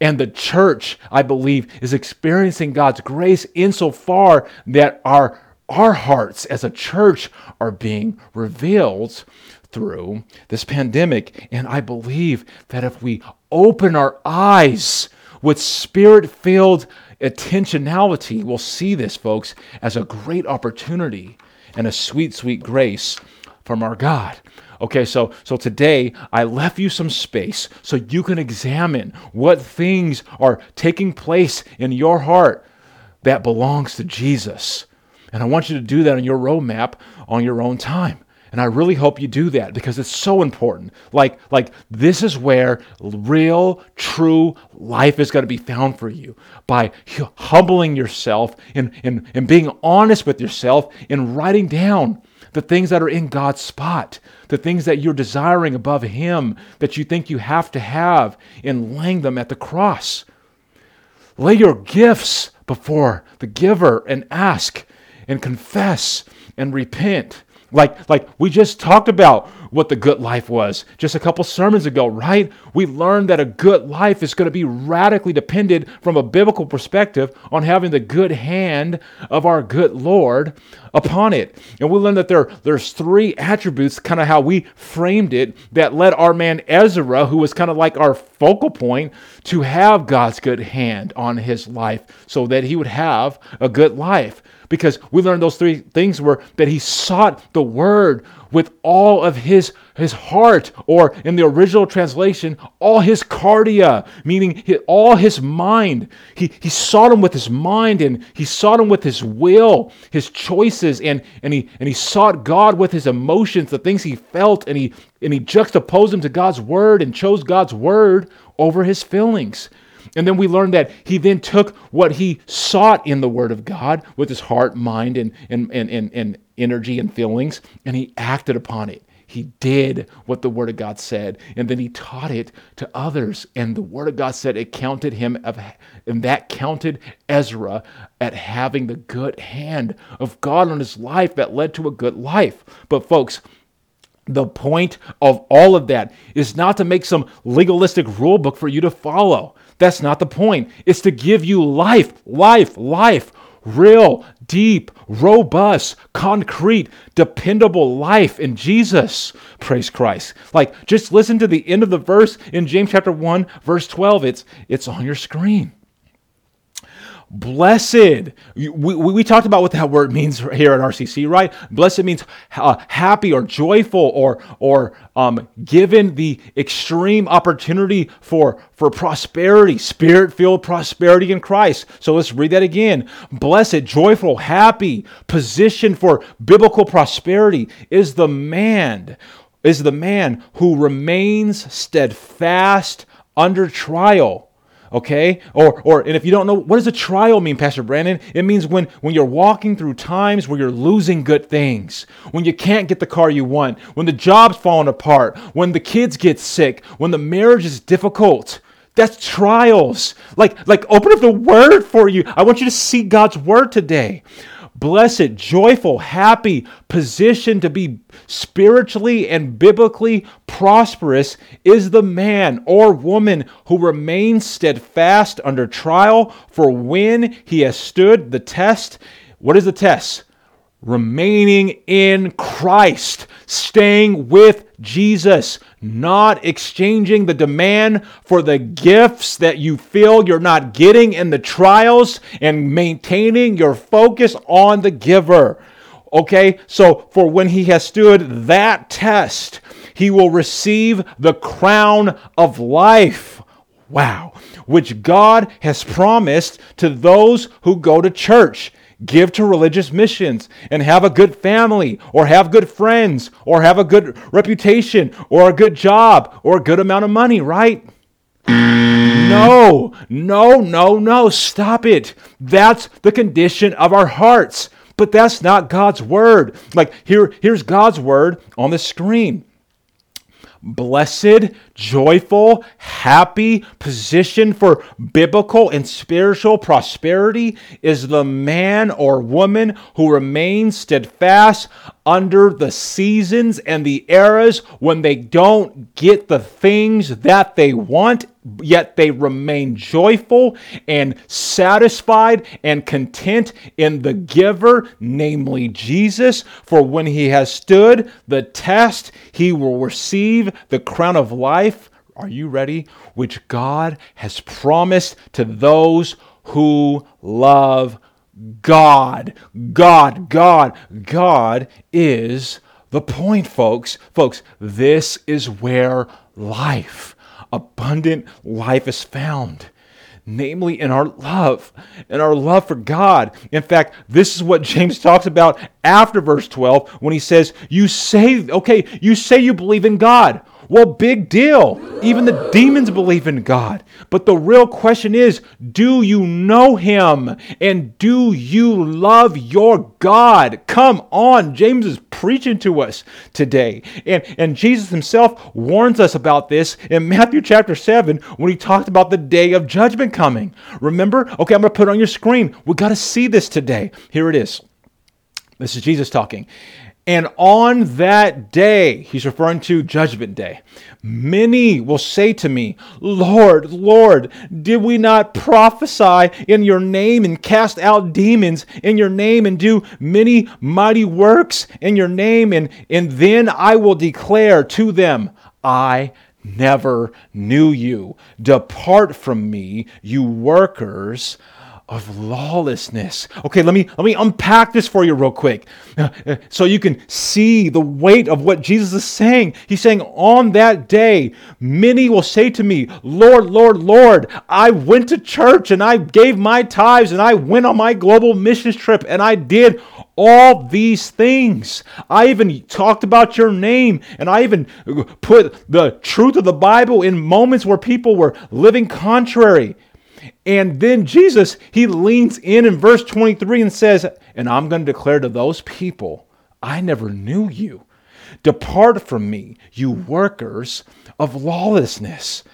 And the church, I believe, is experiencing God's grace insofar that our, our hearts as a church are being revealed through this pandemic. And I believe that if we open our eyes with spirit filled intentionality, we'll see this, folks, as a great opportunity and a sweet, sweet grace from our God. Okay, so so today I left you some space so you can examine what things are taking place in your heart that belongs to Jesus. And I want you to do that on your roadmap on your own time. And I really hope you do that because it's so important. Like, like this is where real, true life is going to be found for you by humbling yourself and, and, and being honest with yourself and writing down the things that are in God's spot, the things that you're desiring above Him, that you think you have to have, and laying them at the cross. Lay your gifts before the giver and ask and confess and repent like, like we just talked about what the good life was just a couple sermons ago, right? We learned that a good life is going to be radically dependent from a biblical perspective on having the good hand of our good Lord upon it. And we learned that there, there's three attributes, kind of how we framed it, that led our man Ezra, who was kind of like our focal point, to have God's good hand on his life so that he would have a good life because we learned those three things were that he sought the word with all of his his heart or in the original translation all his kardia meaning all his mind. He, he sought him with his mind and he sought him with his will his choices and and he and he sought god with his emotions the things he felt and he and he juxtaposed them to god's word and chose god's word over his feelings and then we learned that he then took what he sought in the Word of God with his heart, mind, and, and, and, and, and energy and feelings, and he acted upon it. He did what the Word of God said, and then he taught it to others. And the Word of God said it counted him, of, and that counted Ezra at having the good hand of God on his life that led to a good life. But, folks, the point of all of that is not to make some legalistic rule book for you to follow. That's not the point. It's to give you life, life, life, real, deep, robust, concrete, dependable life in Jesus. Praise Christ. Like just listen to the end of the verse in James chapter 1 verse 12. It's it's on your screen. Blessed. We, we, we, talked about what that word means here at RCC, right? Blessed means uh, happy or joyful or, or um, given the extreme opportunity for, for prosperity, spirit filled prosperity in Christ. So let's read that again. Blessed, joyful, happy, position for biblical prosperity is the man, is the man who remains steadfast under trial okay? Or or and if you don't know what does a trial mean pastor brandon? It means when when you're walking through times where you're losing good things when you can't get the car you want when the job's falling apart when the kids get sick when the marriage is difficult. That's trials. Like like open up the word for you. I want you to see god's word today blessed, joyful, happy, positioned to be spiritually and biblically prosperous is the man or woman who remains steadfast under trial, for when he has stood the test, what is the test? Remaining in Christ, staying with Jesus, not exchanging the demand for the gifts that you feel you're not getting in the trials, and maintaining your focus on the giver. Okay, so for when he has stood that test, he will receive the crown of life. Wow, which God has promised to those who go to church give to religious missions and have a good family or have good friends or have a good reputation or a good job or a good amount of money, right? No, no, no, no, stop it. That's the condition of our hearts. But that's not God's word. Like here, here's God's word on the screen blessed, joyful, happy position for biblical and spiritual prosperity is the man or woman who remains steadfast under the seasons and the eras when they don't get the things that they want, yet they remain joyful and satisfied and content in the giver, namely Jesus. For when he has stood the test, he will receive the crown of life. Are you ready? Which God has promised to those who love God. God, God, God is the point, folks. Folks, this is where life, abundant life, is found. Namely, in our love, in our love for God. In fact, this is what James talks about after verse 12 when he says, You say, okay, you say you believe in God. Well, big deal. Even the demons believe in God. But the real question is do you know Him? And do you love your God? Come on. James is preaching to us today. And, and Jesus Himself warns us about this in Matthew chapter 7 when He talked about the day of judgment coming. Remember? Okay, I'm going to put it on your screen. we got to see this today. Here it is. This is Jesus talking. And on that day, he's referring to Judgment Day, many will say to me, Lord, Lord, did we not prophesy in your name and cast out demons in your name and do many mighty works in your name? And, and then I will declare to them, I never knew you. Depart from me, you workers of lawlessness. Okay, let me let me unpack this for you real quick. Uh, uh, so you can see the weight of what Jesus is saying. He's saying on that day, many will say to me, "Lord, Lord, Lord, I went to church and I gave my tithes and I went on my global missions trip and I did all these things. I even talked about your name and I even put the truth of the Bible in moments where people were living contrary." And then Jesus, he leans in in verse 23 and says, And I'm going to declare to those people, I never knew you. Depart from me, you workers of lawlessness.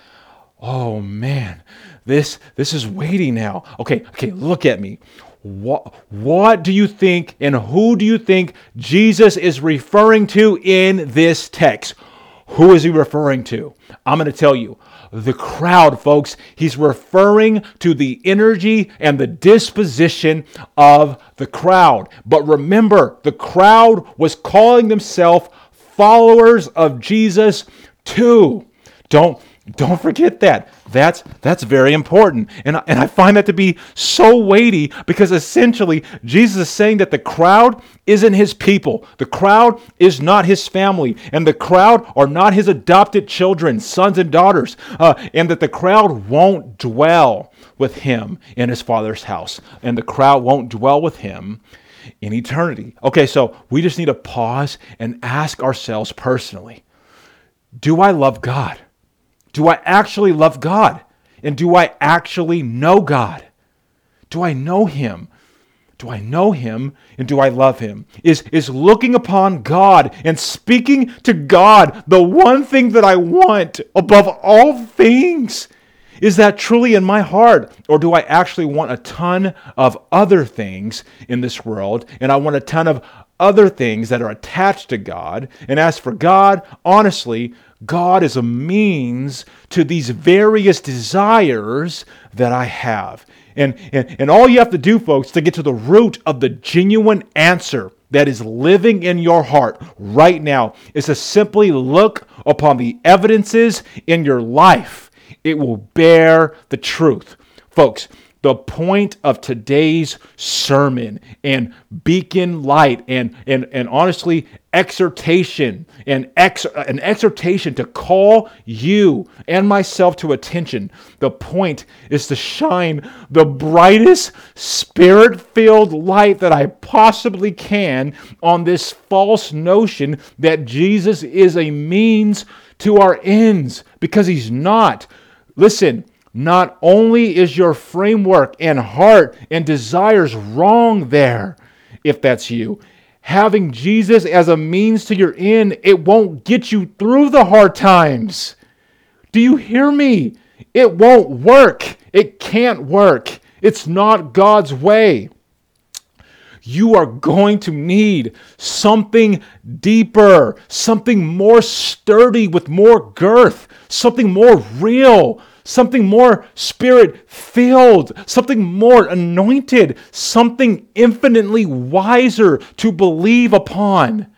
Oh man, this this is weighty now. Okay, okay, look at me. What, what do you think and who do you think Jesus is referring to in this text? Who is he referring to? I'm going to tell you the crowd, folks. He's referring to the energy and the disposition of the crowd. But remember, the crowd was calling themselves followers of Jesus too. Don't Don't forget that. That's that's very important. And, and I find that to be so weighty because essentially Jesus is saying that the crowd isn't his people. The crowd is not his family. And the crowd are not his adopted children, sons and daughters. Uh, and that the crowd won't dwell with him in his father's house. And the crowd won't dwell with him in eternity. Okay, so we just need to pause and ask ourselves personally Do I love God? Do I actually love God? And do I actually know God? Do I know Him? Do I know Him and do I love Him? Is, is looking upon God and speaking to God the one thing that I want above all things? Is that truly in my heart? Or do I actually want a ton of other things in this world? And I want a ton of other things that are attached to God. And as for God, honestly, God is a means to these various desires that I have. And, and, and all you have to do, folks, to get to the root of the genuine answer that is living in your heart right now is to simply look upon the evidences in your life. It will bear the truth. Folks, the point of today's sermon and beacon light and, and, and honestly exhortation and ex, an exhortation to call you and myself to attention. The point is to shine the brightest spirit filled light that i possibly can on this false notion that jesus is a means to our ends because he's not. Listen not only is your framework and heart and desires wrong there, if that's you, having Jesus as a means to your end, it won't get you through the hard times. Do you hear me? It won't work. It can't work. It's not God's way. You are going to need something deeper, something more sturdy with more girth, something more real, something more spirit filled, something more anointed, something infinitely wiser to believe upon,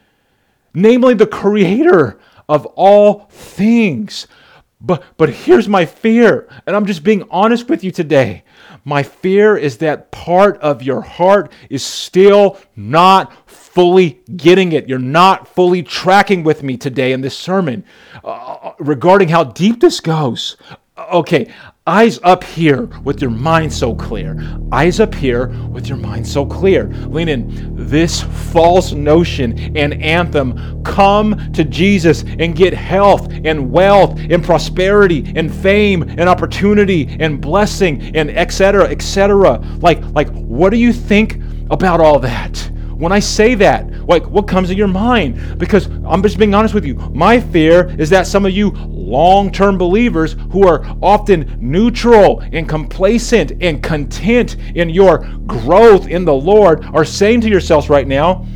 namely the creator of all things. But, but here's my fear, and I'm just being honest with you today. My fear is that part of your heart is still not fully getting it. You're not fully tracking with me today in this sermon uh, regarding how deep this goes okay, eyes up here with your mind so clear. Eyes up here with your mind so clear. Lean in. This false notion and anthem come to Jesus and get health and wealth and prosperity and fame and opportunity and blessing and etc. etc. Like, like, what do you think about all that? when I say that? Like, what comes to your mind? Because I'm just being honest with you. My fear is that some of you long term believers who are often neutral and complacent and content in your growth in the Lord are saying to yourselves right now,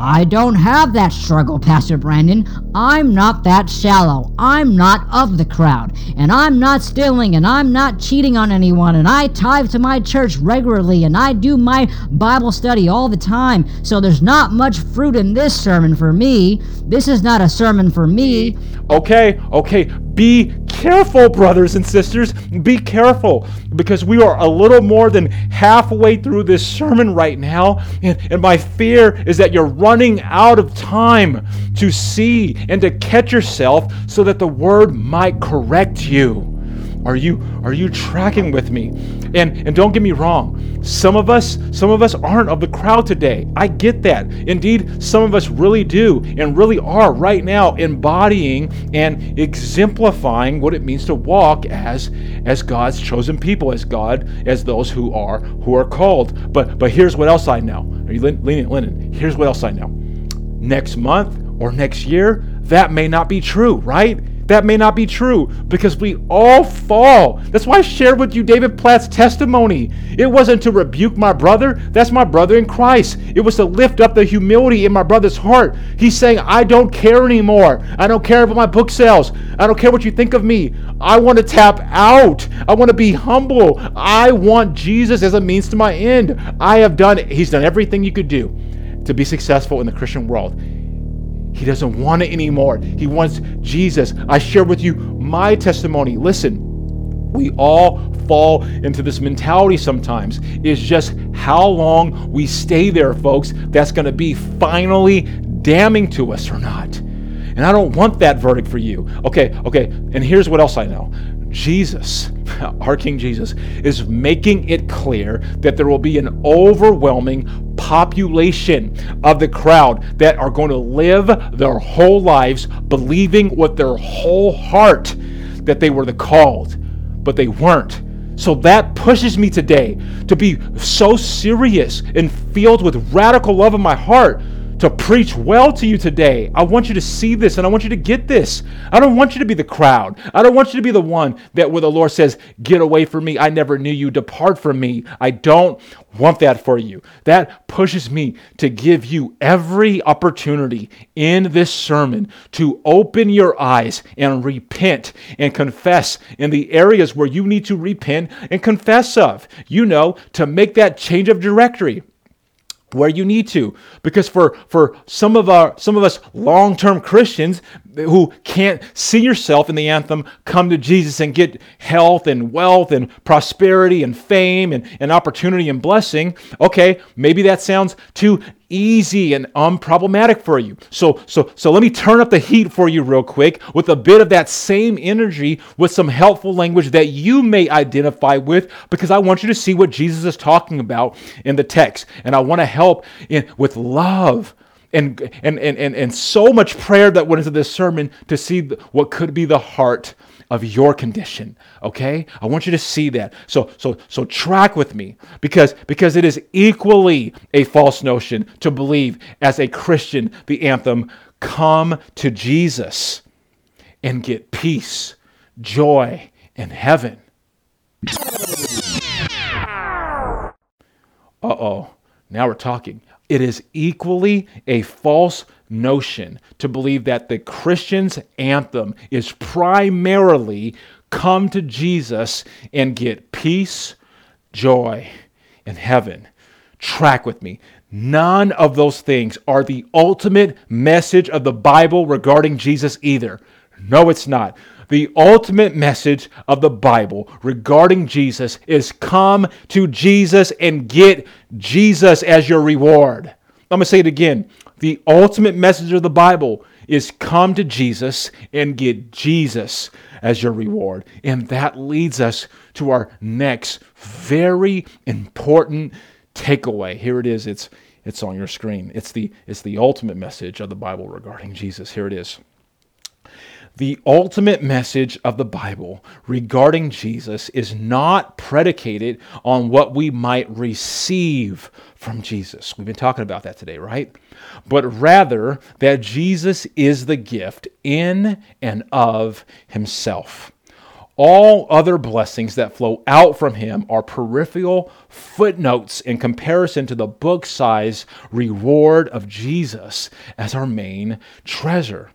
I don't have that struggle, Pastor Brandon. I'm not that shallow. I'm not of the crowd. And I'm not stealing and I'm not cheating on anyone. And I tithe to my church regularly and I do my Bible study all the time. So there's not much fruit in this sermon for me. This is not a sermon for me. Okay, okay. Be careful, brothers and sisters. Be careful because we are a little more than halfway through this sermon right now. And, and my fear is that you're running out of time to see and to catch yourself so that the word might correct you. Are you are you tracking with me? And and don't get me wrong, some of us some of us aren't of the crowd today. I get that. Indeed, some of us really do and really are right now embodying and exemplifying what it means to walk as as God's chosen people, as God as those who are who are called. But but here's what else I know. Are you leaning Lennon? Here's what else I know. Next month or next year, that may not be true, right? That may not be true because we all fall. That's why I shared with you David Platt's testimony. It wasn't to rebuke my brother, that's my brother in Christ. It was to lift up the humility in my brother's heart. He's saying, I don't care anymore. I don't care about my book sales. I don't care what you think of me. I want to tap out. I want to be humble. I want Jesus as a means to my end. I have done, he's done everything you could do to be successful in the Christian world. He doesn't want it anymore. He wants Jesus. I share with you my testimony. Listen, we all fall into this mentality sometimes. Is just how long we stay there, folks, that's going to be finally damning to us or not. And I don't want that verdict for you. Okay, okay. And here's what else I know Jesus, our King Jesus, is making it clear that there will be an overwhelming population of the crowd that are going to live their whole lives believing with their whole heart that they were the called, but they weren't. So that pushes me today to be so serious and filled with radical love in my heart to preach well to you today. I want you to see this and I want you to get this. I don't want you to be the crowd. I don't want you to be the one that where the Lord says, Get away from me. I never knew you. Depart from me. I don't want that for you. That pushes me to give you every opportunity in this sermon to open your eyes and repent and confess in the areas where you need to repent and confess of. You know, to make that change of directory where you need to. Because for for some of our some of us long-term christians who can't see yourself in the anthem come to jesus and get health and wealth and prosperity and fame and, and opportunity and blessing okay maybe that sounds too easy and unproblematic for you. So, so, so let me turn up the heat for you real quick with a bit of that same energy with some helpful language that you may identify with because I want you to see what Jesus is talking about in the text. And I want to help in, with love and, and, and, and, and so much prayer that went into this sermon to see what could be the heart of your condition okay? I want you to see that. So so so track with me because because it is equally a false notion to believe as a christian the anthem come to jesus and get peace joy and heaven. Uh-oh. Now we're talking it is equally a false notion to believe that the Christian's anthem is primarily come to Jesus and get peace, joy, and heaven. Track with me. None of those things are the ultimate message of the Bible regarding Jesus either. No, it's not. The ultimate message of the Bible regarding Jesus is come to Jesus and get Jesus as your reward. I'm going to say it again. The ultimate message of the Bible is come to Jesus and get Jesus as your reward. And that leads us to our next very important takeaway. Here it is. It's it's on your screen. It's the it's the ultimate message of the Bible regarding Jesus. Here it is. The ultimate message of the Bible regarding Jesus is not predicated on what we might receive from Jesus. We've been talking about that today, right? But rather that Jesus is the gift in and of himself. All other blessings that flow out from him are peripheral footnotes in comparison to the book size reward of Jesus as our main treasure.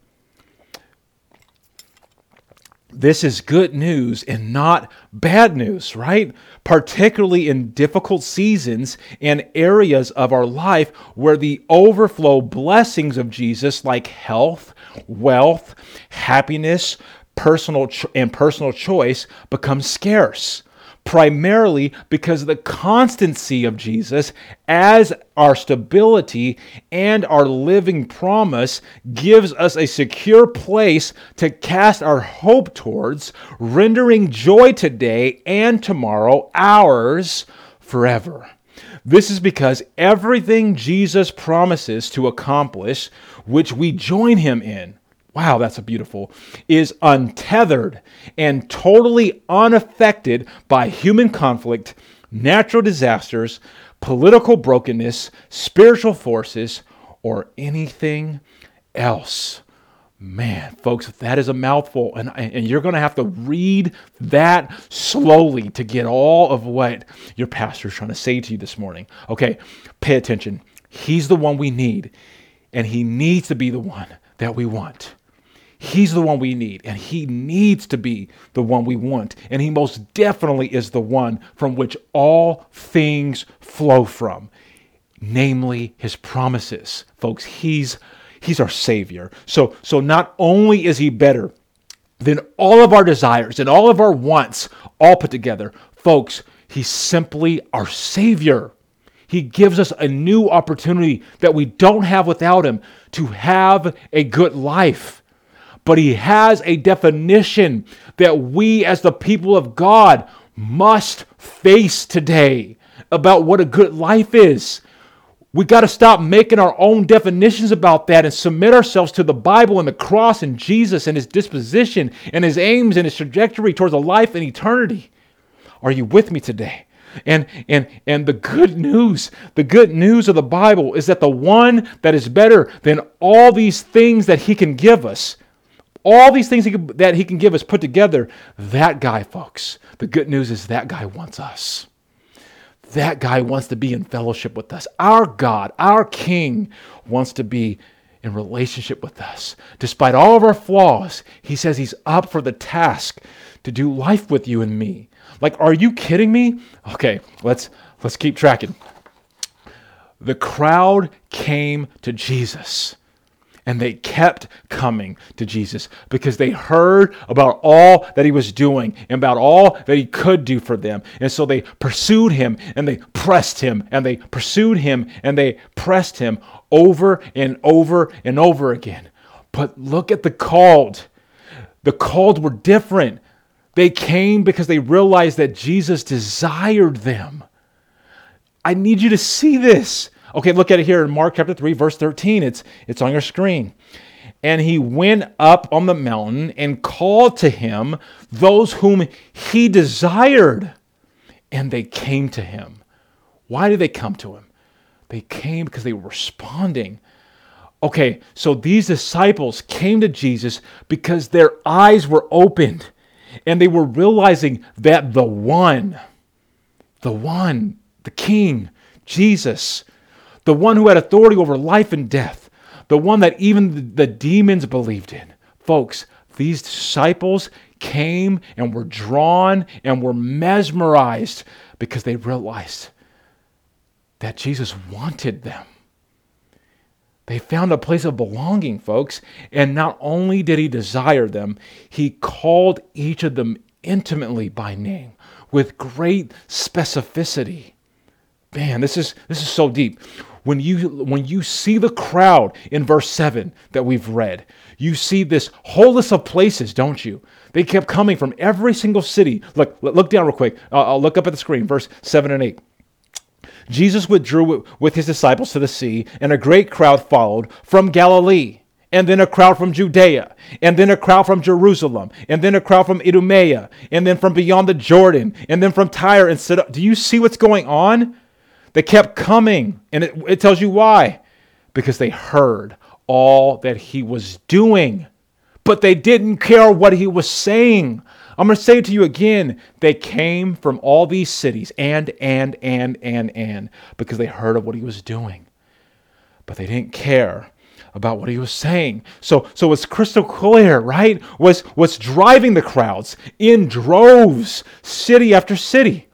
This is good news and not bad news, right? Particularly in difficult seasons and areas of our life where the overflow blessings of Jesus, like health, wealth, happiness, personal cho- and personal choice, become scarce primarily because of the constancy of Jesus as our stability and our living promise gives us a secure place to cast our hope towards, rendering joy today and tomorrow ours forever. This is because everything Jesus promises to accomplish, which we join him in, wow, that's a beautiful, is untethered and totally unaffected by human conflict, natural disasters, political brokenness, spiritual forces, or anything else. Man, folks, that is a mouthful, and, and you're going to have to read that slowly to get all of what your pastor is trying to say to you this morning. Okay, pay attention. He's the one we need, and he needs to be the one that we want. He's the one we need, and He needs to be the one we want. And He most definitely is the one from which all things flow from, namely His promises. Folks, He's He's our Savior. So, so not only is He better than all of our desires and all of our wants all put together, folks, He's simply our Savior. He gives us a new opportunity that we don't have without Him to have a good life. But He has a definition that we, as the people of God, must face today about what a good life is. We got to stop making our own definitions about that and submit ourselves to the Bible and the cross and Jesus and his disposition and his aims and his trajectory towards a life in eternity. Are you with me today? And and and the good news, the good news of the Bible is that the one that is better than all these things that he can give us, all these things he can, that he can give us put together, that guy, folks. The good news is that guy wants us that guy wants to be in fellowship with us. Our God, our King, wants to be in relationship with us. Despite all of our flaws, he says he's up for the task to do life with you and me. Like, are you kidding me? Okay, let's let's keep tracking. The crowd came to Jesus. And they kept coming to Jesus because they heard about all that he was doing and about all that he could do for them. And so they pursued him and they pressed him and they pursued him and they pressed him over and over and over again. But look at the called. The called were different. They came because they realized that Jesus desired them. I need you to see this. Okay, look at it here in Mark chapter 3, verse 13. It's, it's on your screen. And he went up on the mountain and called to him those whom he desired, and they came to him. Why did they come to him? They came because they were responding. Okay, so these disciples came to Jesus because their eyes were opened and they were realizing that the one, the one, the King, Jesus, the one who had authority over life and death, the one that even the demons believed in. Folks, these disciples came and were drawn and were mesmerized because they realized that Jesus wanted them. They found a place of belonging, folks. And not only did he desire them, he called each of them intimately by name with great specificity. Man, this is this is so deep when you when you see the crowd in verse 7 that we've read you see this whole list of places don't you they kept coming from every single city look look down real quick uh, i'll look up at the screen verse 7 and 8 jesus withdrew with his disciples to the sea and a great crowd followed from galilee and then a crowd from Judea, and then a crowd from Jerusalem, and then a crowd from Idumea, and then from beyond the Jordan, and then from Tyre and Sidon. Do you see what's going on? They kept coming, and it, it tells you why. Because they heard all that he was doing, but they didn't care what he was saying. I'm going to say it to you again. They came from all these cities and, and, and, and, and, because they heard of what he was doing. But they didn't care about what he was saying. So, so it's crystal clear, right? Was what's driving the crowds in droves, city after city.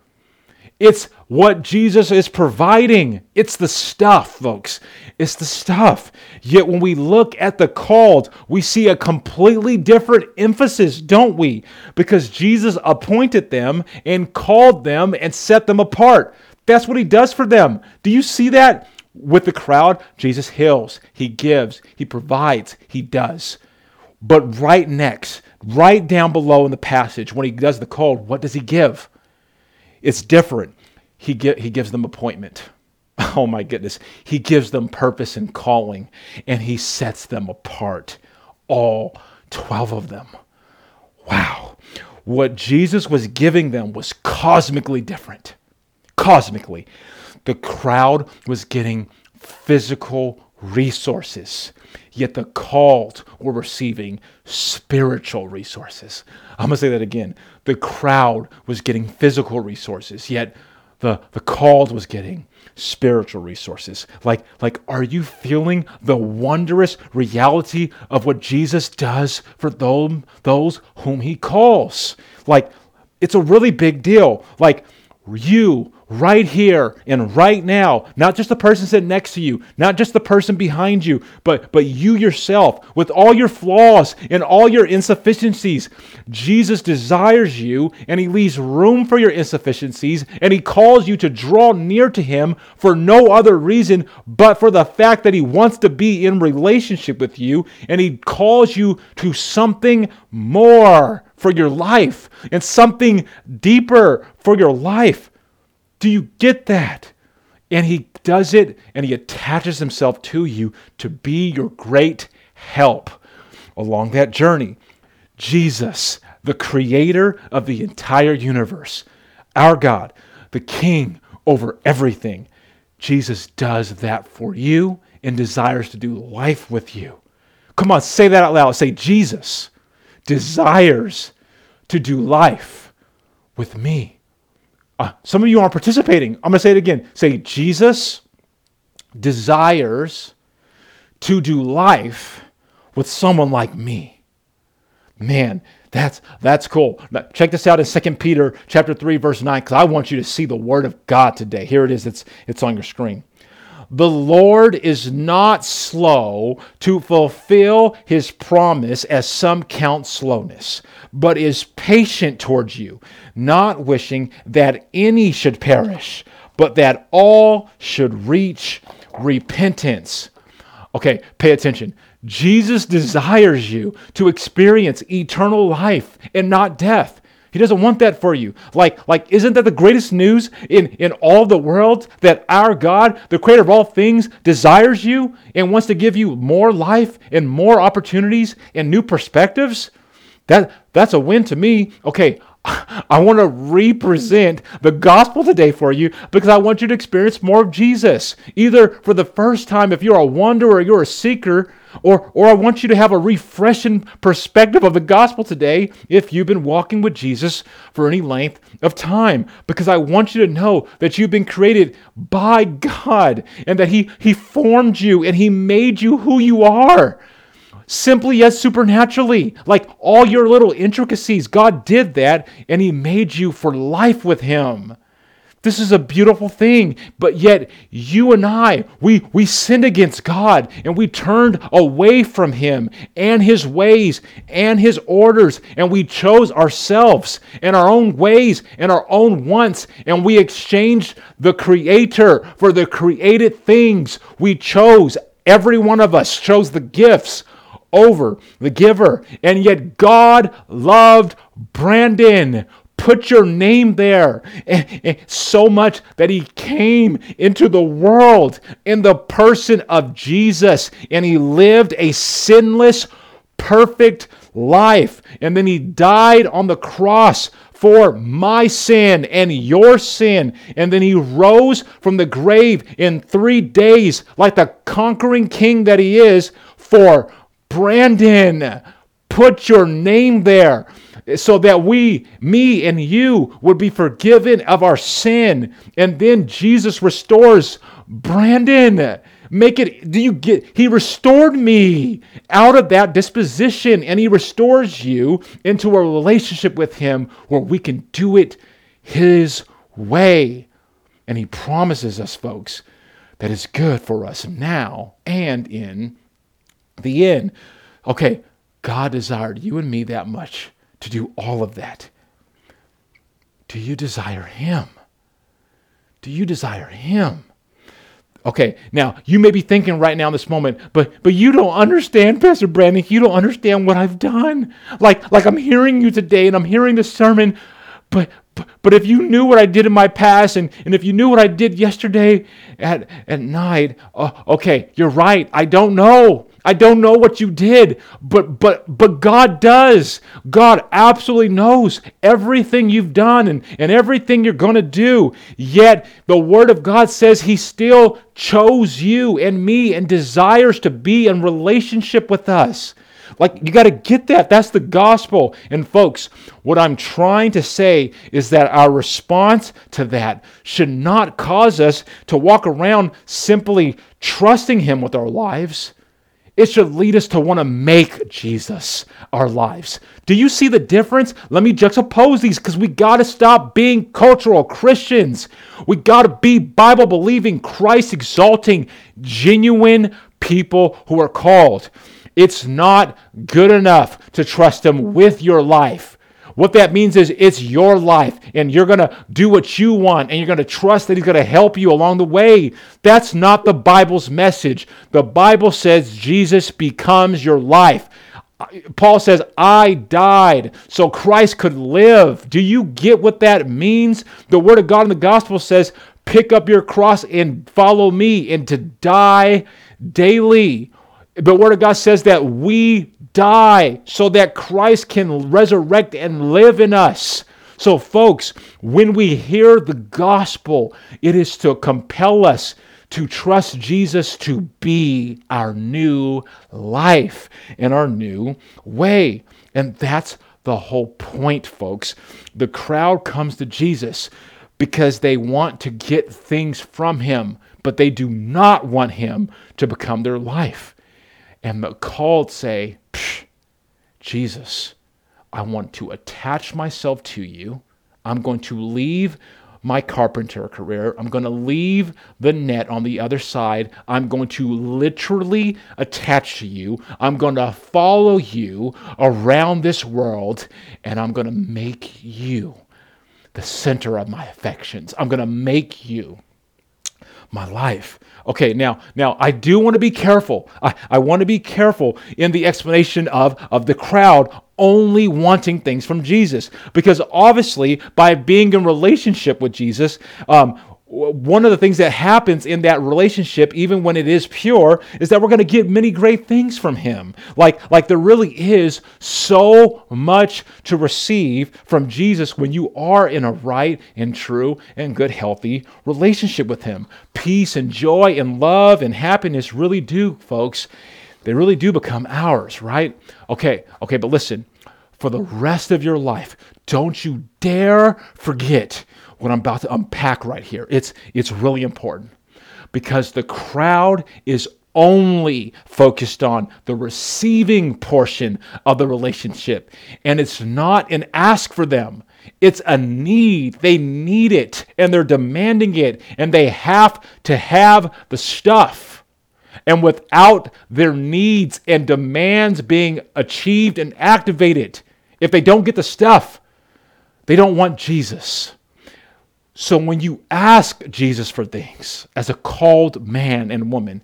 It's what Jesus is providing. It's the stuff, folks. It's the stuff. Yet when we look at the called, we see a completely different emphasis, don't we? Because Jesus appointed them and called them and set them apart. That's what he does for them. Do you see that? With the crowd, Jesus heals, he gives, he provides, he does. But right next, right down below in the passage, when he does the called, what does he give? It's different. He, get, he gives them appointment. Oh my goodness. He gives them purpose and calling, and he sets them apart. All 12 of them. Wow. What Jesus was giving them was cosmically different. Cosmically. The crowd was getting physical resources, yet the called were receiving spiritual resources. I'm going to say that again. The crowd was getting physical resources, yet the, the called was getting spiritual resources. Like, like, are you feeling the wondrous reality of what Jesus does for those, those whom he calls? Like, it's a really big deal. Like, you right here and right now. Not just the person sitting next to you, not just the person behind you, but, but you yourself with all your flaws and all your insufficiencies. Jesus desires you and he leaves room for your insufficiencies and he calls you to draw near to him for no other reason but for the fact that he wants to be in relationship with you and he calls you to something more for your life and something deeper for your life. Do you get that? And he does it and he attaches himself to you to be your great help along that journey. Jesus, the creator of the entire universe, our God, the king over everything. Jesus does that for you and desires to do life with you. Come on, say that out loud. Say, Jesus desires to do life with me. Uh, some of you aren't participating. I'm going to say it again. Say, Jesus desires to do life with someone like me. Man, that's that's cool. Now, check this out in 2 Peter chapter 3 verse 9 cuz I want you to see the word of God today. Here it is. It's it's on your screen. The Lord is not slow to fulfill his promise, as some count slowness, but is patient towards you, not wishing that any should perish, but that all should reach repentance. Okay, pay attention. Jesus desires you to experience eternal life and not death. He doesn't want that for you. Like, like, isn't that the greatest news in, in all the world that our God, the creator of all things, desires you and wants to give you more life and more opportunities and new perspectives? That that's a win to me. Okay, I want to represent the gospel today for you because I want you to experience more of Jesus. Either for the first time, if you're a wanderer, you're a seeker, or, or I want you to have a refreshing perspective of the gospel today if you've been walking with Jesus for any length of time. Because I want you to know that you've been created by God and that He, he formed you and He made you who you are simply yet supernaturally. Like all your little intricacies, God did that and He made you for life with Him. This is a beautiful thing, but yet you and I, we, we sinned against God and we turned away from Him and His ways and His orders, and we chose ourselves and our own ways and our own wants, and we exchanged the Creator for the created things. We chose, every one of us chose the gifts over the giver. And yet God loved Brandon. Put your name there. Eh, eh, so much that he came into the world in the person of Jesus and he lived a sinless, perfect life. And then he died on the cross for my sin and your sin. And then he rose from the grave in three days, like the conquering king that he is, for Brandon, put your name there so that we, me and you, would be forgiven of our sin. And then Jesus restores Brandon. Make it, do you get, he restored me out of that disposition and he restores you into a relationship with him where we can do it his way. And he promises us, folks, that it's good for us now and in the end. Okay, God desired you and me that much to do all of that. Do you desire Him? Do you desire Him? Okay, now you may be thinking right now in this moment, but but you don't understand, Pastor Brandon. You don't understand what I've done. Like like I'm hearing you today and I'm hearing the sermon, but but, but if you knew what I did in my past and, and if you knew what I did yesterday at, at night, uh, okay, you're right. I don't know. I don't know what you did, but but but God does. God absolutely knows everything you've done and, and everything you're to do. Yet the word of God says he still chose you and me and desires to be in relationship with us. Like, you got to get that. That's the gospel. And, folks, what I'm trying to say is that our response to that should not cause us to walk around simply trusting Him with our lives It should lead us to want to make Jesus our lives. Do you see the difference? Let me juxtapose these because we got to stop being cultural Christians. We got to be Bible believing, Christ exalting, genuine people who are called. It's not good enough to trust Him with your life. What that means is it's your life, and you're going to do what you want, and you're going to trust that He's going to help you along the way. That's not the Bible's message. The Bible says Jesus becomes your life. Paul says, I died so Christ could live. Do you get what that means? The Word of God in the Gospel says, pick up your cross and follow me, and to die daily. The Word of God says that we die so that Christ can resurrect and live in us. So, folks, when we hear the gospel, it is to compel us to trust Jesus to be our new life and our new way. And that's the whole point, folks. The crowd comes to Jesus because they want to get things from him, but they do not want him to become their life. And the called say, Jesus, I want to attach myself to you. I'm going to leave my carpenter career. I'm going to leave the net on the other side. I'm going to literally attach to you. I'm going to follow you around this world, and I'm going to make you the center of my affections. I'm going to make you my life. Okay, now, now I do want to be careful. I, I want to be careful in the explanation of, of the crowd only wanting things from Jesus. Because obviously, by being in relationship with Jesus, um, one of the things that happens in that relationship, even when it is pure, is that we're going to get many great things from Him. Like, like there really is so much to receive from Jesus when you are in a right and true and good, healthy relationship with Him. Peace and joy and love and happiness really do, folks, they really do become ours, right? Okay, okay, but listen, for the rest of your life, don't you dare forget what I'm about to unpack right here. It's, it's really important because the crowd is only focused on the receiving portion of the relationship. And it's not an ask for them, it's a need. They need it and they're demanding it, and they have to have the stuff. And without their needs and demands being achieved and activated, if they don't get the stuff, they don't want Jesus. So when you ask Jesus for things as a called man and woman,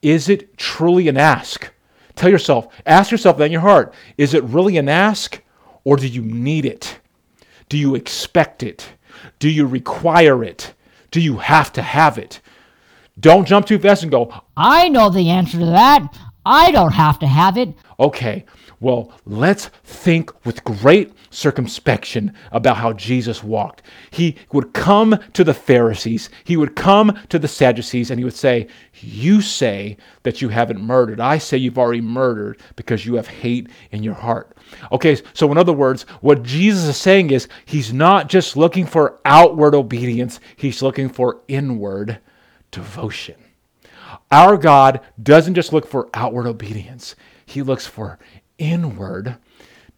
is it truly an ask? Tell yourself, ask yourself that in your heart, is it really an ask or do you need it? Do you expect it? Do you require it? Do you have to have it? Don't jump too fast and go, I know the answer to that. I don't have to have it. Okay, well, let's think with great circumspection about how Jesus walked. He would come to the Pharisees, he would come to the Sadducees, and he would say, You say that you haven't murdered. I say you've already murdered because you have hate in your heart. Okay, so in other words, what Jesus is saying is he's not just looking for outward obedience, he's looking for inward devotion. Our God doesn't just look for outward obedience, He looks for inward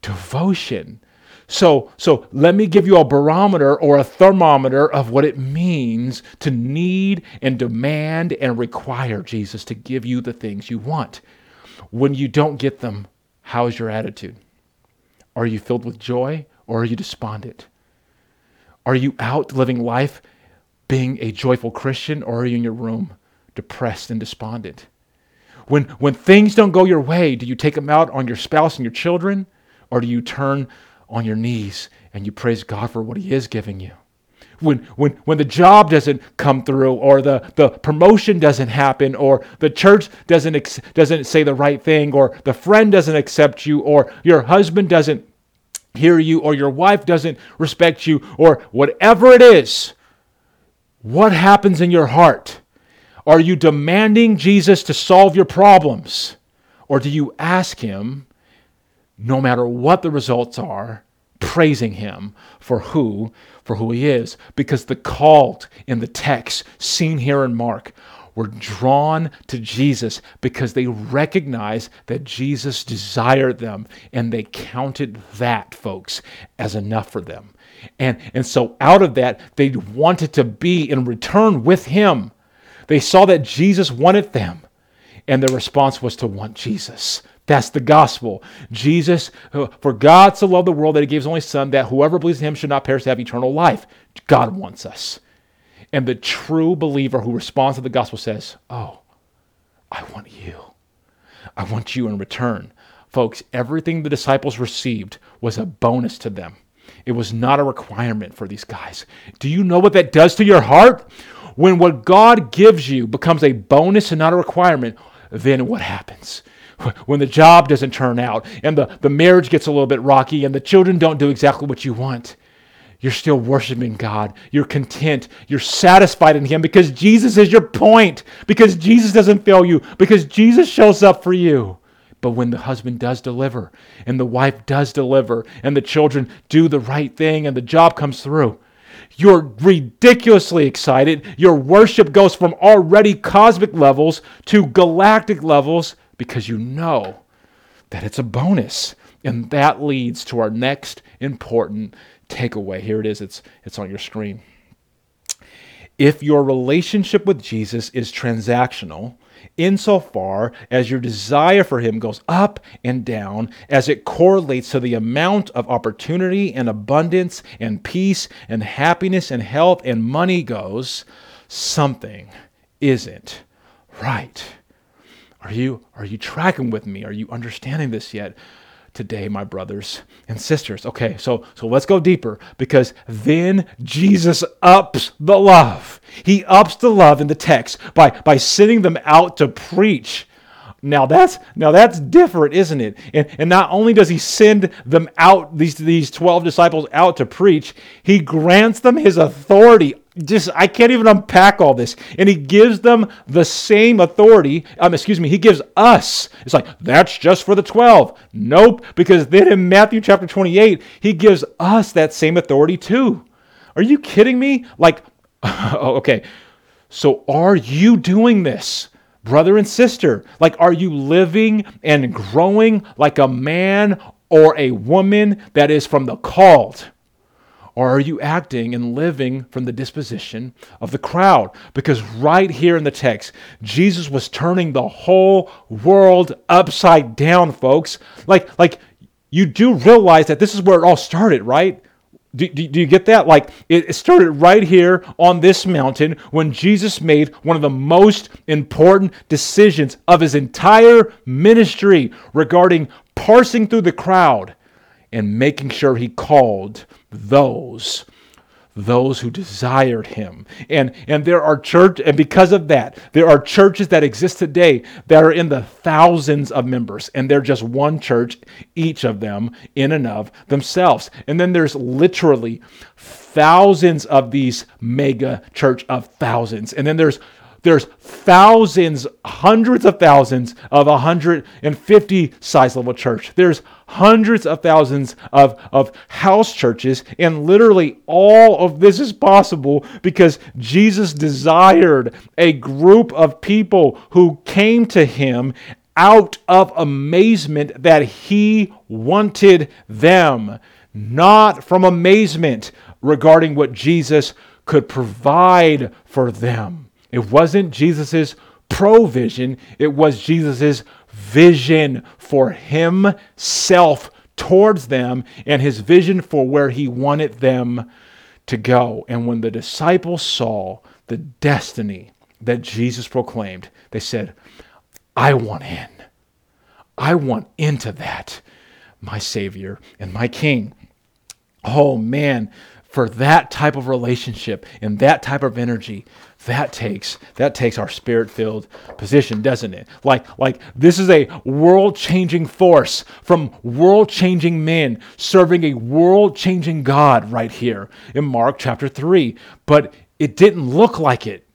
devotion. So, so let me give you a barometer or a thermometer of what it means to need and demand and require Jesus to give you the things you want. When you don't get them, how is your attitude? Are you filled with joy or are you despondent? Are you out living life being a joyful Christian or are you in your room depressed and despondent? When, when things don't go your way, do you take them out on your spouse and your children? Or do you turn on your knees and you praise God for what He is giving you? When, when, when the job doesn't come through, or the, the promotion doesn't happen, or the church doesn't, ex- doesn't say the right thing, or the friend doesn't accept you, or your husband doesn't hear you, or your wife doesn't respect you, or whatever it is, what happens in your heart? Are you demanding Jesus to solve your problems? Or do you ask Him, no matter what the results are, praising Him for who, for who He is? Because the called in the text seen here in Mark were drawn to Jesus because they recognized that Jesus desired them and they counted that, folks, as enough for them. And, and so out of that, they wanted to be in return with him. They saw that Jesus wanted them, and their response was to want Jesus. That's the gospel. Jesus, uh, for God so loved the world that he gave his only Son, that whoever believes in him should not perish to have eternal life. God wants us. And the true believer who responds to the gospel says, Oh, I want you. I want you in return. Folks, everything the disciples received was a bonus to them. It was not a requirement for these guys. Do you know what that does to your heart? When what God gives you becomes a bonus and not a requirement, then what happens? When the job doesn't turn out and the, the marriage gets a little bit rocky and the children don't do exactly what you want, you're still worshiping God. You're content. You're satisfied in Him because Jesus is your point, because Jesus doesn't fail you, because Jesus shows up for you. But when the husband does deliver, and the wife does deliver, and the children do the right thing, and the job comes through, you're ridiculously excited. Your worship goes from already cosmic levels to galactic levels because you know that it's a bonus. And that leads to our next important takeaway. Here it is, it's, it's on your screen. If your relationship with Jesus is transactional, insofar as your desire for him goes up and down as it correlates to the amount of opportunity and abundance and peace and happiness and health and money goes, something isn't right. Are you, are you tracking with me? Are you understanding this yet? Today, my brothers and sisters. Okay, so so let's go deeper because then Jesus ups the love. He ups the love in the text by by sending them out to preach. Now that's now that's different, isn't it? And, and not only does he send them out, these, these 12 disciples out to preach, he grants them his authority just I can't even unpack all this. And he gives them the same authority. Um, excuse me, he gives us. It's like that's just for the 12. Nope, because then in Matthew chapter 28, he gives us that same authority too. Are you kidding me? Like oh, okay. So are you doing this? Brother and sister, like are you living and growing like a man or a woman that is from the called? Or are you acting and living from the disposition of the crowd? Because right here in the text, Jesus was turning the whole world upside down, folks. Like, like you do realize that this is where it all started, right? Do, do, do, you get that? Like, it started right here on this mountain when Jesus made one of the most important decisions of his entire ministry regarding parsing through the crowd and making sure he called those those who desired him. And and there are church and because of that, there are churches that exist today that are in the thousands of members and they're just one church each of them in and of themselves. And then there's literally thousands of these mega church of thousands. And then there's there's thousands, hundreds of thousands of 150 size level church. There's hundreds of thousands of, of house churches, and literally all of this is possible because Jesus desired a group of people who came to him out of amazement that he wanted them, not from amazement regarding what Jesus could provide for them. It wasn't Jesus's provision, it was Jesus's vision for himself towards them and his vision for where he wanted them to go. And when the disciples saw the destiny that Jesus proclaimed, they said, I want in. I want into that, my Savior and my King. Oh man, for that type of relationship and that type of energy, that takes that takes our spirit-filled position doesn't it? Like like this is a world-changing force from world-changing men serving a world-changing god right here in mark chapter 3 but it didn't look like it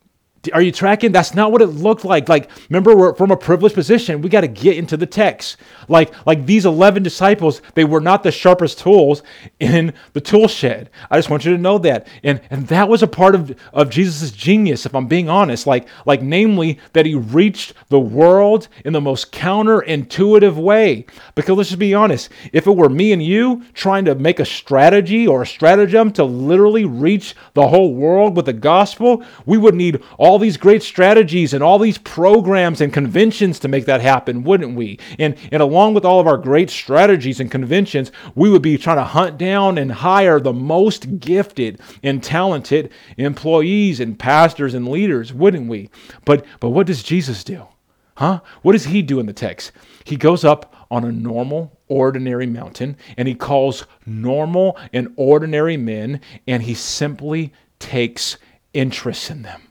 Are you tracking? That's not what it looked like. Like, remember, we're from a privileged position. We got to get into the text. Like, like these 11 disciples, they were not the sharpest tools in the tool shed. I just want you to know that. And, and that was a part of, of Jesus's genius, if I'm being honest. Like, like, namely, that he reached the world in the most counterintuitive way. Because let's just be honest, if it were me and you trying to make a strategy or a stratagem to literally reach the whole world with the gospel, we would need all these great strategies and all these programs and conventions to make that happen, wouldn't we? And, and along with all of our great strategies and conventions, we would be trying to hunt down and hire the most gifted and talented employees and pastors and leaders, wouldn't we? But, but what does Jesus do? Huh? What does he do in the text? He goes up on a normal, ordinary mountain and he calls normal and ordinary men and he simply takes interest in them.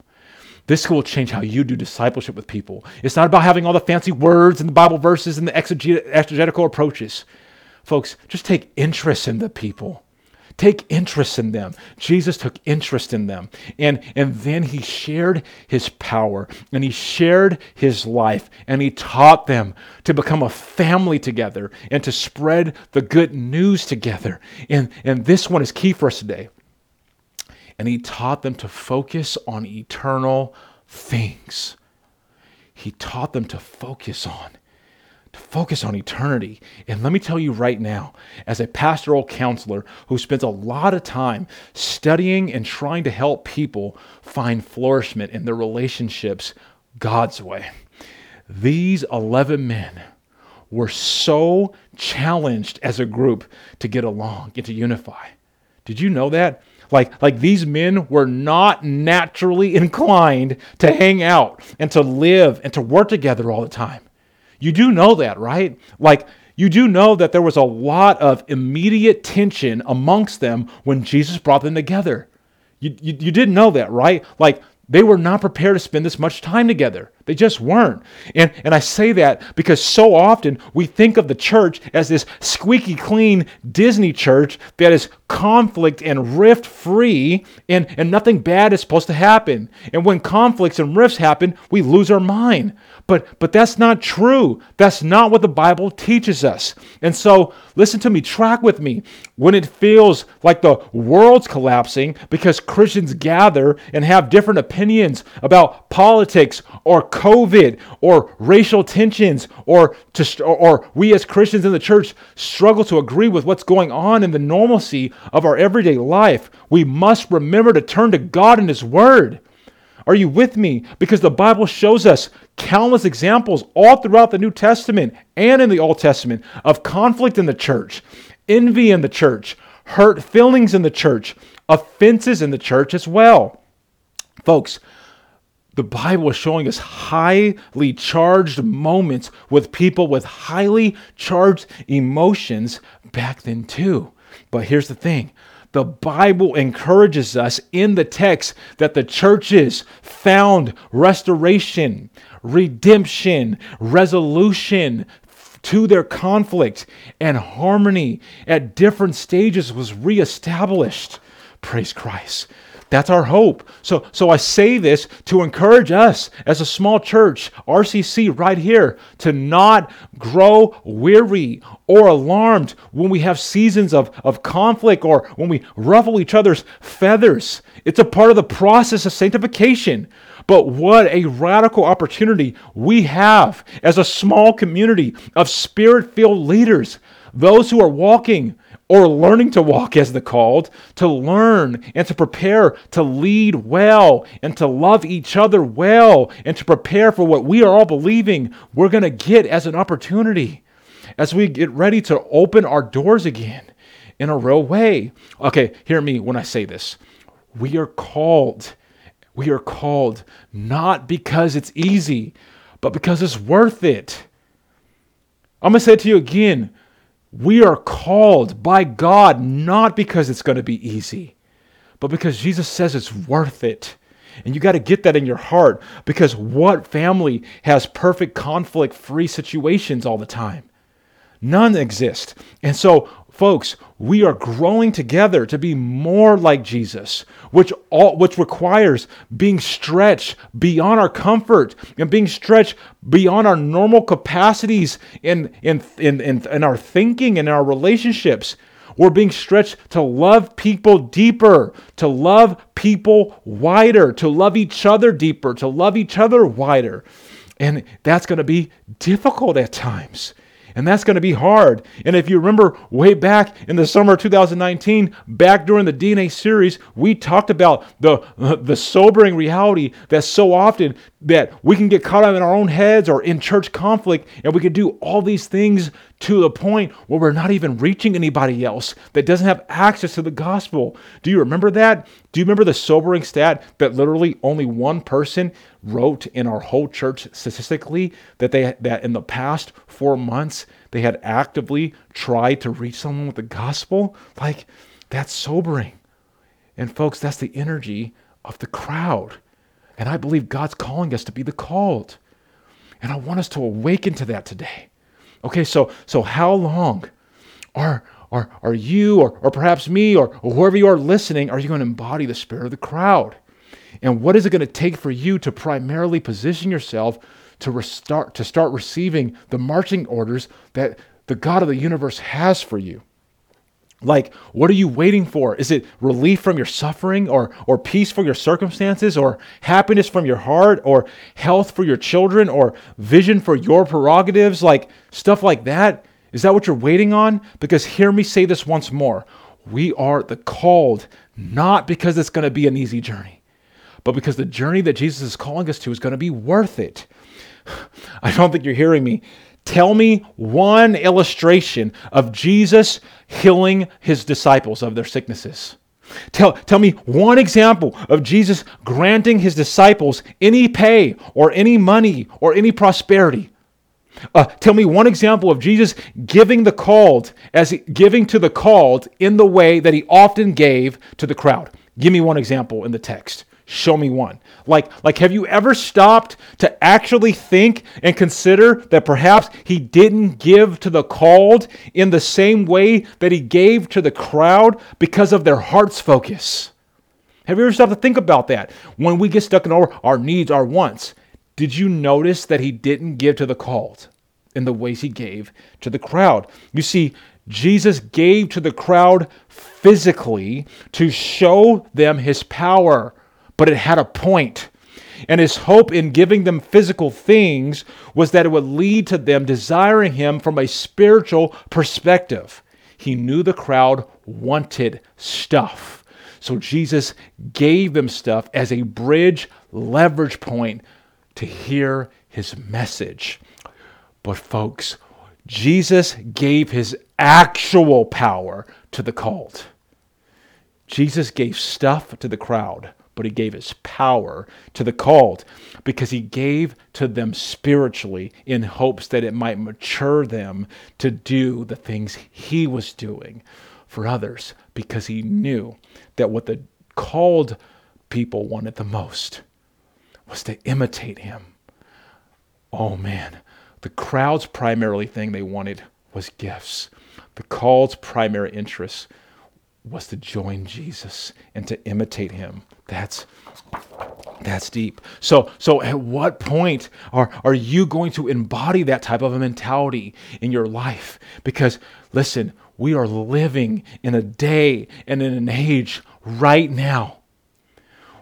This will change how you do discipleship with people. It's not about having all the fancy words and the Bible verses and the exegetical approaches. Folks, just take interest in the people. Take interest in them. Jesus took interest in them. And, and then he shared his power and he shared his life and he taught them to become a family together and to spread the good news together. And, and this one is key for us today and he taught them to focus on eternal things. He taught them to focus on to focus on eternity. And let me tell you right now, as a pastoral counselor who spends a lot of time studying and trying to help people find flourishment in their relationships God's way, these 11 men were so challenged as a group to get along and to unify. Did you know that? Like, like these men were not naturally inclined to hang out and to live and to work together all the time. You do know that, right? Like, you do know that there was a lot of immediate tension amongst them when Jesus brought them together. You, you, you didn't know that, right? Like, they were not prepared to spend this much time together. They just weren't. And, and I say that because so often we think of the church as this squeaky clean Disney church that is conflict and rift free, and, and nothing bad is supposed to happen. And when conflicts and rifts happen, we lose our mind. But, but that's not true. That's not what the Bible teaches us. And so, listen to me, track with me. When it feels like the world's collapsing because Christians gather and have different opinions about politics or COVID or racial tensions, or, to, or we as Christians in the church struggle to agree with what's going on in the normalcy of our everyday life, we must remember to turn to God and His Word. Are you with me? Because the Bible shows us countless examples all throughout the New Testament and in the Old Testament of conflict in the church, envy in the church, hurt feelings in the church, offenses in the church as well. Folks, the Bible is showing us highly charged moments with people with highly charged emotions back then, too. But here's the thing the Bible encourages us in the text that the churches found restoration, redemption, resolution to their conflict, and harmony at different stages was reestablished. Praise Christ. That's our hope. So, so I say this to encourage us as a small church, RCC, right here, to not grow weary or alarmed when we have seasons of, of conflict or when we ruffle each other's feathers. It's a part of the process of sanctification. But what a radical opportunity we have as a small community of spirit filled leaders, those who are walking or learning to walk as the called, to learn and to prepare to lead well and to love each other well and to prepare for what we are all believing we're going to get as an opportunity as we get ready to open our doors again in a real way. Okay, hear me when I say this. We are called. We are called not because it's easy, but because it's worth it. I'm going to say it to you again. We are called by God not because it's going to be easy, but because Jesus says it's worth it. And you got to get that in your heart because what family has perfect conflict free situations all the time? None exist. And so folks, we are growing together to be more like Jesus, which all which requires being stretched beyond our comfort and being stretched beyond our normal capacities in in in, in, in our thinking and our relationships. We're being stretched to love people deeper, to love people wider, to love each other deeper, to love each other wider. And that's going to be difficult at times. And that's going to be hard. And if you remember way back in the summer of 2019, back during the DNA series, we talked about the, the sobering reality that so often that we can get caught up in our own heads or in church conflict and we can do all these things to the point where we're not even reaching anybody else that doesn't have access to the gospel. Do you remember that? Do you remember the sobering stat that literally only one person wrote in our whole church statistically that they that in the past 4 months they had actively tried to reach someone with the gospel? Like that's sobering. And folks, that's the energy of the crowd. And I believe God's calling us to be the called. And I want us to awaken to that today. Okay, so so how long are are, are you or, or perhaps me or, or whoever you are listening, are you going to embody the spirit of the crowd? And what is it going to take for you to primarily position yourself to restart to start receiving the marching orders that the God of the universe has for you? Like, what are you waiting for? Is it relief from your suffering or, or peace for your circumstances or happiness from your heart or health for your children or vision for your prerogatives? Like, stuff like that. Is that what you're waiting on? Because hear me say this once more. We are the called, not because it's going to be an easy journey, but because the journey that Jesus is calling us to is going to be worth it. I don't think you're hearing me. Tell me one illustration of Jesus healing his disciples of their sicknesses. Tell, tell me one example of Jesus granting his disciples any pay or any money or any prosperity. Uh, tell me one example of Jesus giving the called as he, giving to the called in the way that he often gave to the crowd. Give me one example in the text. Show me one. Like, like, have you ever stopped to actually think and consider that perhaps he didn't give to the called in the same way that he gave to the crowd because of their heart's focus? Have you ever stopped to think about that? When we get stuck in our, our needs, our wants, did you notice that he didn't give to the called in the ways he gave to the crowd? You see, Jesus gave to the crowd physically to show them his power but it had a point. And his hope in giving them physical things was that it would lead to them desiring him from a spiritual perspective. He knew the crowd wanted stuff. So Jesus gave them stuff as a bridge, leverage point to hear his message. But, folks, Jesus gave his actual power to the called. Jesus gave stuff to the crowd, but he gave his power to the called because he gave to them spiritually in hopes that it might mature them to do the things he was doing for others because he knew that what the called people wanted the most was to imitate him. Oh man, the crowd's primarily thing they wanted was gifts. The called's primary interest was to join Jesus and to imitate him. That's that's deep. So so at what point are are you going to embody that type of a mentality in your life? Because listen, we are living in a day and in an age right now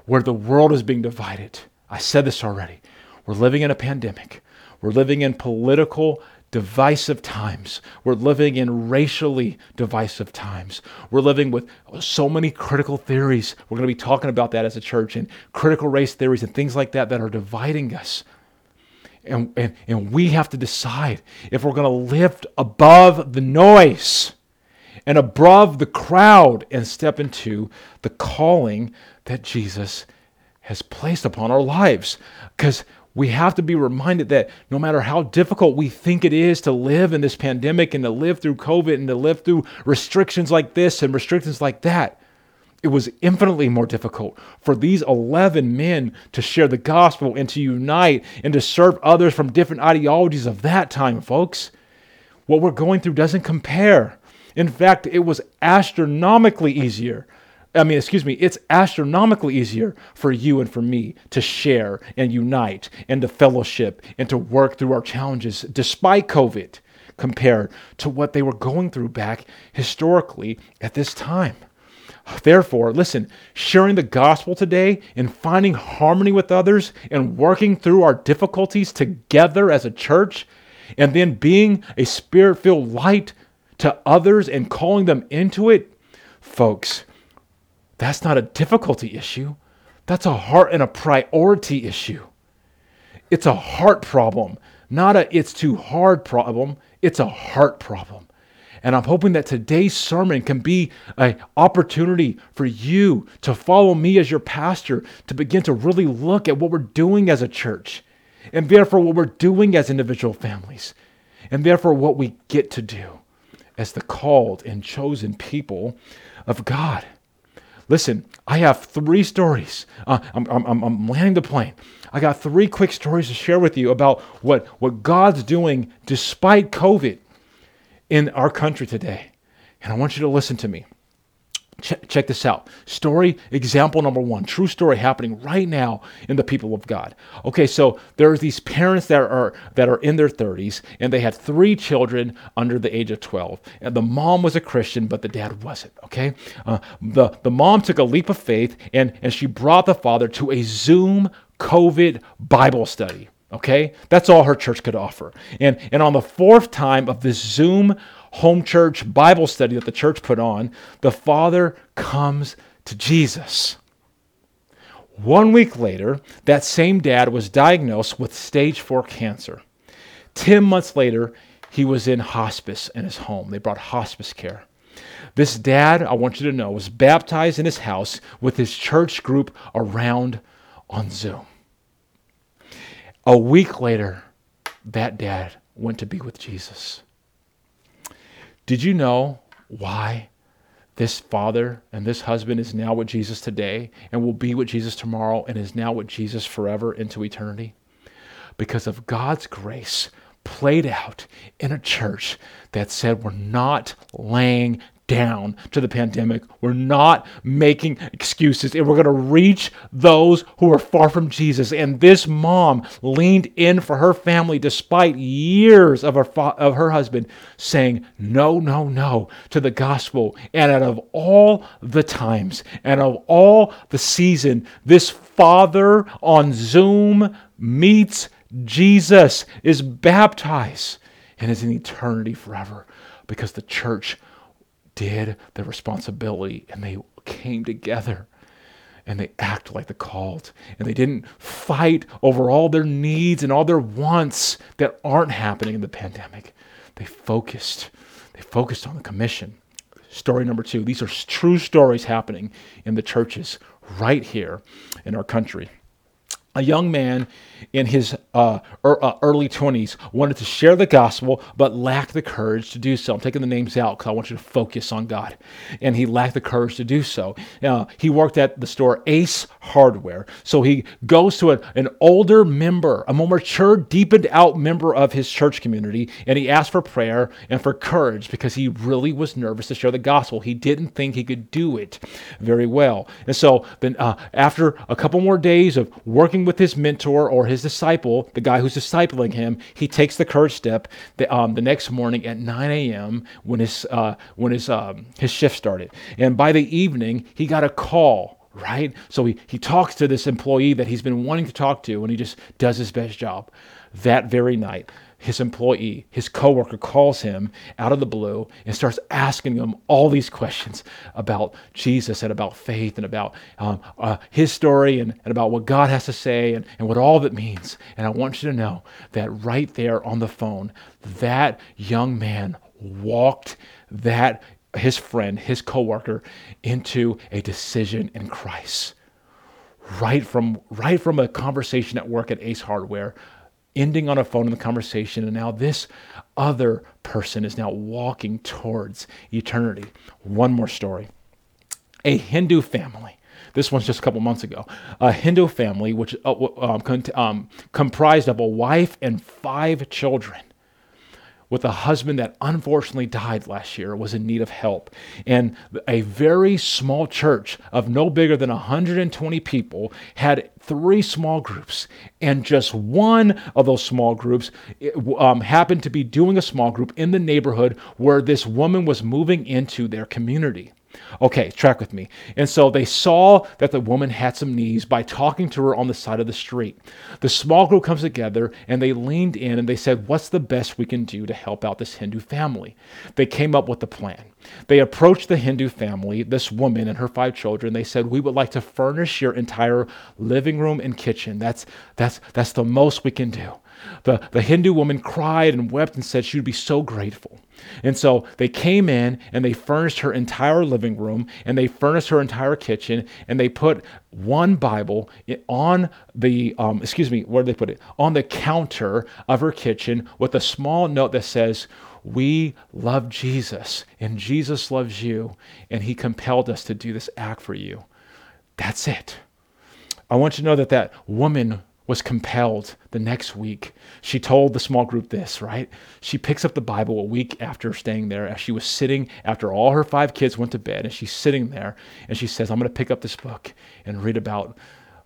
where the world is being divided. I said this already. We're living in a pandemic. We're living in political divisive times. We're living in racially divisive times. We're living with so many critical theories. We're going to be talking about that as a church and critical race theories and things like that that are dividing us. And, and, and we have to decide if we're going to lift above the noise and above the crowd and step into the calling that Jesus has placed upon our lives. Because we have to be reminded that no matter how difficult we think it is to live in this pandemic and to live through COVID and to live through restrictions like this and restrictions like that, it was infinitely more difficult for these 11 men to share the gospel and to unite and to serve others from different ideologies of that time, folks. What we're going through doesn't compare In fact, it was astronomically easier. I mean, excuse me, it's astronomically easier for you and for me to share and unite and to fellowship and to work through our challenges despite COVID compared to what they were going through back historically at this time. Therefore, listen, sharing the gospel today and finding harmony with others and working through our difficulties together as a church, and then being a spirit filled light to others and calling them into it, folks, that's not a difficulty issue. That's a heart and a priority issue. It's a heart problem, not a it's too hard problem. It's a heart problem. And I'm hoping that today's sermon can be an opportunity for you to follow me as your pastor, to begin to really look at what we're doing as a church, and therefore what we're doing as individual families, and therefore what we get to do as the called and chosen people of God. Listen, I have three stories. Uh, I'm, I'm, I'm landing the plane. I got three quick stories to share with you about what, what God's doing despite COVID in our country today. And I want you to listen to me. Check, check, this out. Story, example number one, true story happening right now in the people of God. Okay, so there's these parents that are that are in their 30s, and they had three children under the age of 12. And the mom was a Christian, but the dad wasn't. Okay, uh, the the mom took a leap of faith, and and she brought the father to a Zoom COVID Bible study. Okay? That's all her church could offer. And, and on the fourth time of this Zoom home church Bible study that the church put on, the father comes to Jesus. One week later, that same dad was diagnosed with stage four cancer. 10 months later, he was in hospice in his home. They brought hospice care. This dad, I want you to know, was baptized in his house with his church group around on Zoom. A week later, that dad went to be with Jesus. Did you know why this father and this husband is now with Jesus today and will be with Jesus tomorrow and is now with Jesus forever into eternity? Because of God's grace played out in a church that said we're not laying down to the pandemic. We're not making excuses, and we're going to reach those who are far from Jesus. And this mom leaned in for her family despite years of her, fa- of her husband saying no, no, no to the gospel. And out of all the times and of all the season, this father on Zoom meets Jesus, is baptized, and is in eternity forever because the church did their responsibility and they came together and they act like the called and they didn't fight over all their needs and all their wants that aren't happening in the pandemic. They focused they focused on the commission. Story number two these are true stories happening in the churches right here in our country a young man in his uh, er, uh, early 20s wanted to share the gospel but lacked the courage to do so. I'm taking the names out because I want you to focus on God. And he lacked the courage to do so. Uh, he worked at the store Ace Hardware. So he goes to a, an older member, a more mature, deepened out member of his church community, and he asked for prayer and for courage because he really was nervous to share the gospel. He didn't think he could do it very well. And so then uh, after a couple more days of working with his mentor or his disciple, the guy who's discipling him, he takes the courage step the, um, the next morning at 9 a.m. when his uh, when his um, his shift started, and by the evening he got a call. Right, so he, he talks to this employee that he's been wanting to talk to, and he just does his best job. That very night, his employee, his coworker calls him out of the blue and starts asking him all these questions about Jesus and about faith and about um, uh, his story and, and about what God has to say and, and what all of it means. And I want you to know that right there on the phone, that young man walked that his friend, his coworker, into a decision in Christ. Right from right from a conversation at work at Ace Hardware ending on a phone in the conversation, and now this other person is now walking towards eternity. One more story. A Hindu family. This one's just a couple months ago. A Hindu family, which uh, um, um, comprised of a wife and five children, with a husband that unfortunately died last year, was in need of help. And a very small church of no bigger than 120 people had three small groups. And just one of those small groups um, happened to be doing a small group in the neighborhood where this woman was moving into their community. Okay, track with me. And so they saw that the woman had some needs by talking to her on the side of the street. The small group comes together and they leaned in and they said, What's the best we can do to help out this Hindu family? They came up with a plan. They approached the Hindu family, this woman and her five children. They said, "We would like to furnish your entire living room and kitchen. That's that's that's the most we can do." The, the Hindu woman cried and wept and said she would be so grateful. And so they came in and they furnished her entire living room and they furnished her entire kitchen and they put one Bible on the, um, excuse me, where did they put it? On the counter of her kitchen with a small note that says, we love Jesus and Jesus loves you and he compelled us to do this act for you. That's it. I want you to know that that woman was compelled the next week. She told the small group this, right? She picks up the Bible a week after staying there as she was sitting after all her five kids went to bed and she's sitting there and she says, I'm going to pick up this book and read about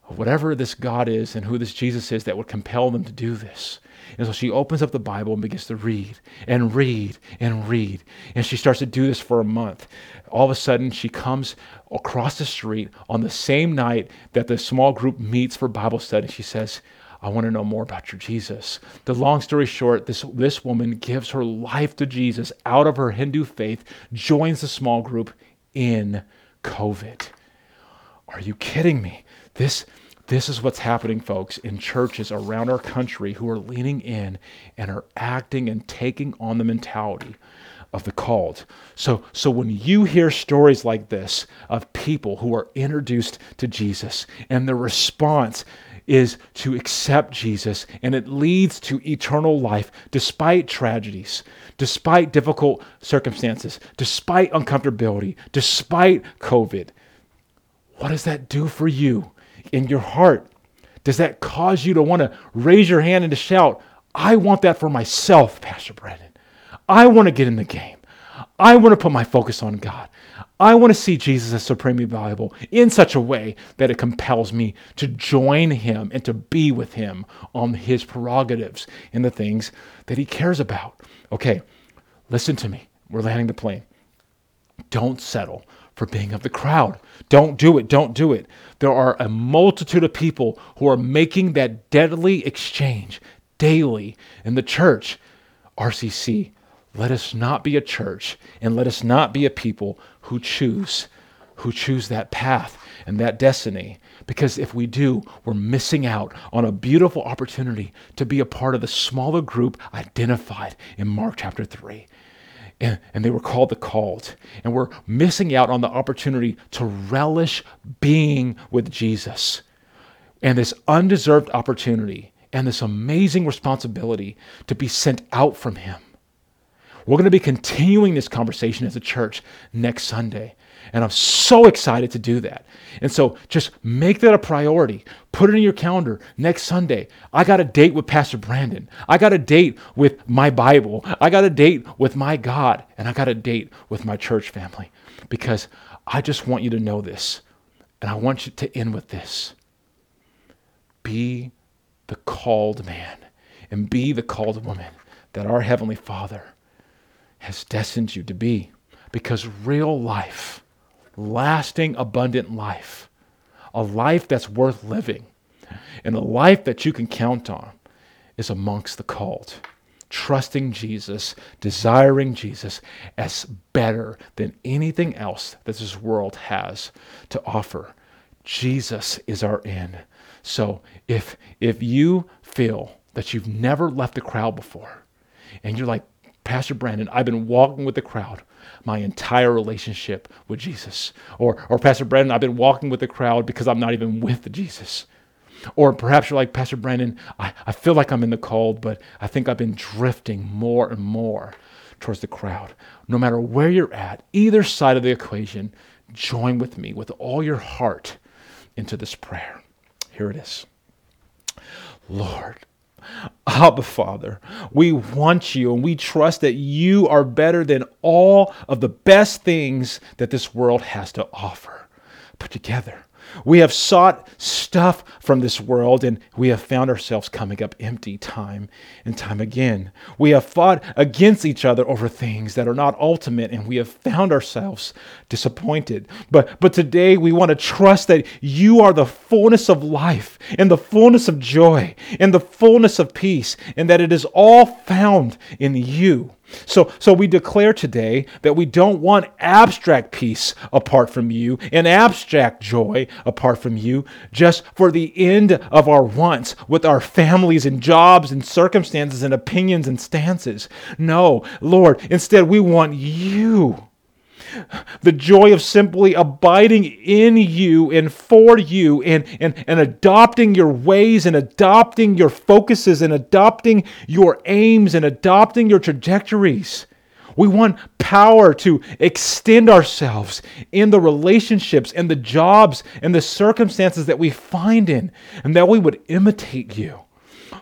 whatever this God is and who this Jesus is that would compel them to do this. And so she opens up the Bible and begins to read and read and read. And she starts to do this for a month. All of a sudden, she comes across the street on the same night that the small group meets for Bible study. She says, I want to know more about your Jesus. The long story short, this, this woman gives her life to Jesus out of her Hindu faith, joins the small group in COVID. Are you kidding me? This this is what's happening, folks, in churches around our country who are leaning in and are acting and taking on the mentality of the called. So, so when you hear stories like this of people who are introduced to Jesus and the response is to accept Jesus and it leads to eternal life despite tragedies, despite difficult circumstances, despite uncomfortability, despite COVID, what does that do for you? In your heart? Does that cause you to want to raise your hand and to shout, I want that for myself, Pastor Brandon. I want to get in the game. I want to put my focus on God. I want to see Jesus as supremely valuable in such a way that it compels me to join him and to be with him on his prerogatives in the things that he cares about. Okay, listen to me. We're landing the plane. Don't settle for being of the crowd. Don't do it. Don't do it. There are a multitude of people who are making that deadly exchange daily in the church. RCC, let us not be a church and let us not be a people who choose who choose that path and that destiny because if we do, we're missing out on a beautiful opportunity to be a part of the smaller group identified in Mark chapter 3 and, and they were called the called. And we're missing out on the opportunity to relish being with Jesus. And this undeserved opportunity and this amazing responsibility to be sent out from Him. We're going to be continuing this conversation as a church next Sunday. And I'm so excited to do that. And so just make that a priority. Put it in your calendar next Sunday. I got a date with Pastor Brandon. I got a date with my Bible. I got a date with my God. And I got a date with my church family because I just want you to know this. And I want you to end with this be the called man and be the called woman that our Heavenly Father has destined you to be. Because real life, lasting, abundant life, a life that's worth living, and a life that you can count on is amongst the called. Trusting Jesus, desiring Jesus as better than anything else that this world has to offer. Jesus is our end. So if if you feel that you've never left the crowd before, and you're like, Pastor Brandon, I've been walking with the crowd my entire relationship with Jesus. Or, or Pastor Brandon, I've been walking with the crowd because I'm not even with Jesus. Or perhaps you're like, Pastor Brandon, I, I feel like I'm in the called, but I think I've been drifting more and more towards the crowd. No matter where you're at, either side of the equation, join with me with all your heart into this prayer. Here it is Lord, Abba, Father, we want you and we trust that you are better than all of the best things that this world has to offer put together. We have sought stuff from this world and we have found ourselves coming up empty time and time again. We have fought against each other over things that are not ultimate and we have found ourselves disappointed. But, but today we want to trust that you are the fullness of life and the fullness of joy and the fullness of peace and that it is all found in you. So, so we declare today that we don't want abstract peace apart from you and abstract joy apart from you, just for the end of our wants with our families and jobs and circumstances and opinions and stances. No, Lord, instead we want you the joy of simply abiding in you and for you and, and, and adopting your ways and adopting your focuses and adopting your aims and adopting your trajectories. We want power to extend ourselves in the relationships and the jobs and the circumstances that we find in, and that we would imitate you.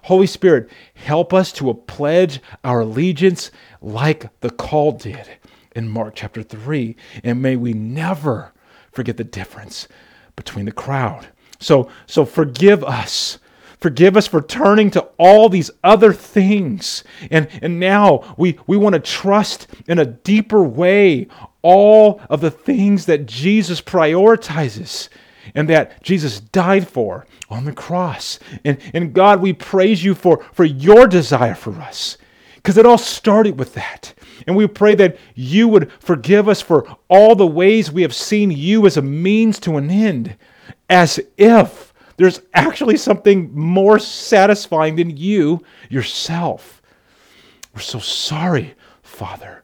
Holy Spirit, help us to pledge our allegiance like the call did in Mark chapter 3. And may we never forget the difference between the crowd. So, so forgive us. Forgive us for turning to all these other things. And, and now we, we want to trust in a deeper way all of the things that Jesus prioritizes and that Jesus died for on the cross. And, and God, we praise you for, for your desire for us because it all started with that. And we pray that you would forgive us for all the ways we have seen you as a means to an end, as if there's actually something more satisfying than you yourself. We're so sorry, Father,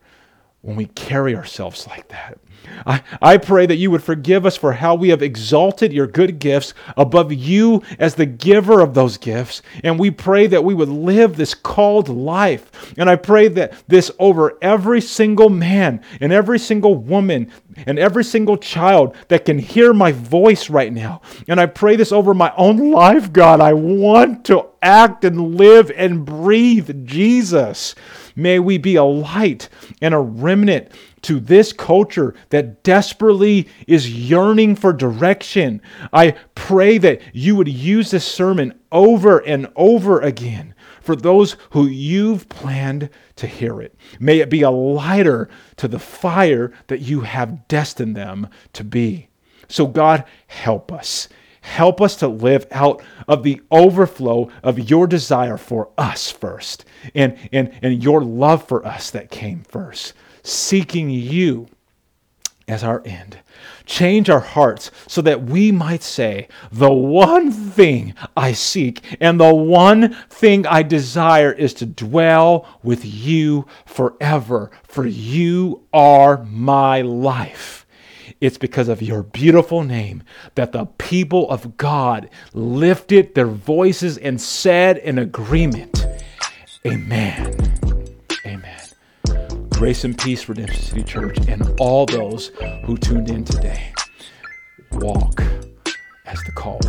when we carry ourselves like that. I, I pray that you would forgive us for how we have exalted your good gifts above you as the giver of those gifts. And we pray that we would live this called life. And I pray that this over every single man and every single woman and every single child that can hear my voice right now. And I pray this over my own life, God. I want to act and live and breathe Jesus. May we be a light and a remnant to this culture that desperately is yearning for direction. I pray that you would use this sermon over and over again for those who you've planned to hear it. May it be a lighter to the fire that you have destined them to be. So, God, help us. Help us to live out of the overflow of your desire for us first and, and, and your love for us that came first seeking you as our end. Change our hearts so that we might say, The one thing I seek and the one thing I desire is to dwell with you forever, for you are my life. It's because of your beautiful name that the people of God lifted their voices and said in agreement, Amen. Grace and peace, Redemption City Church, and all those who tuned in today. Walk as the called.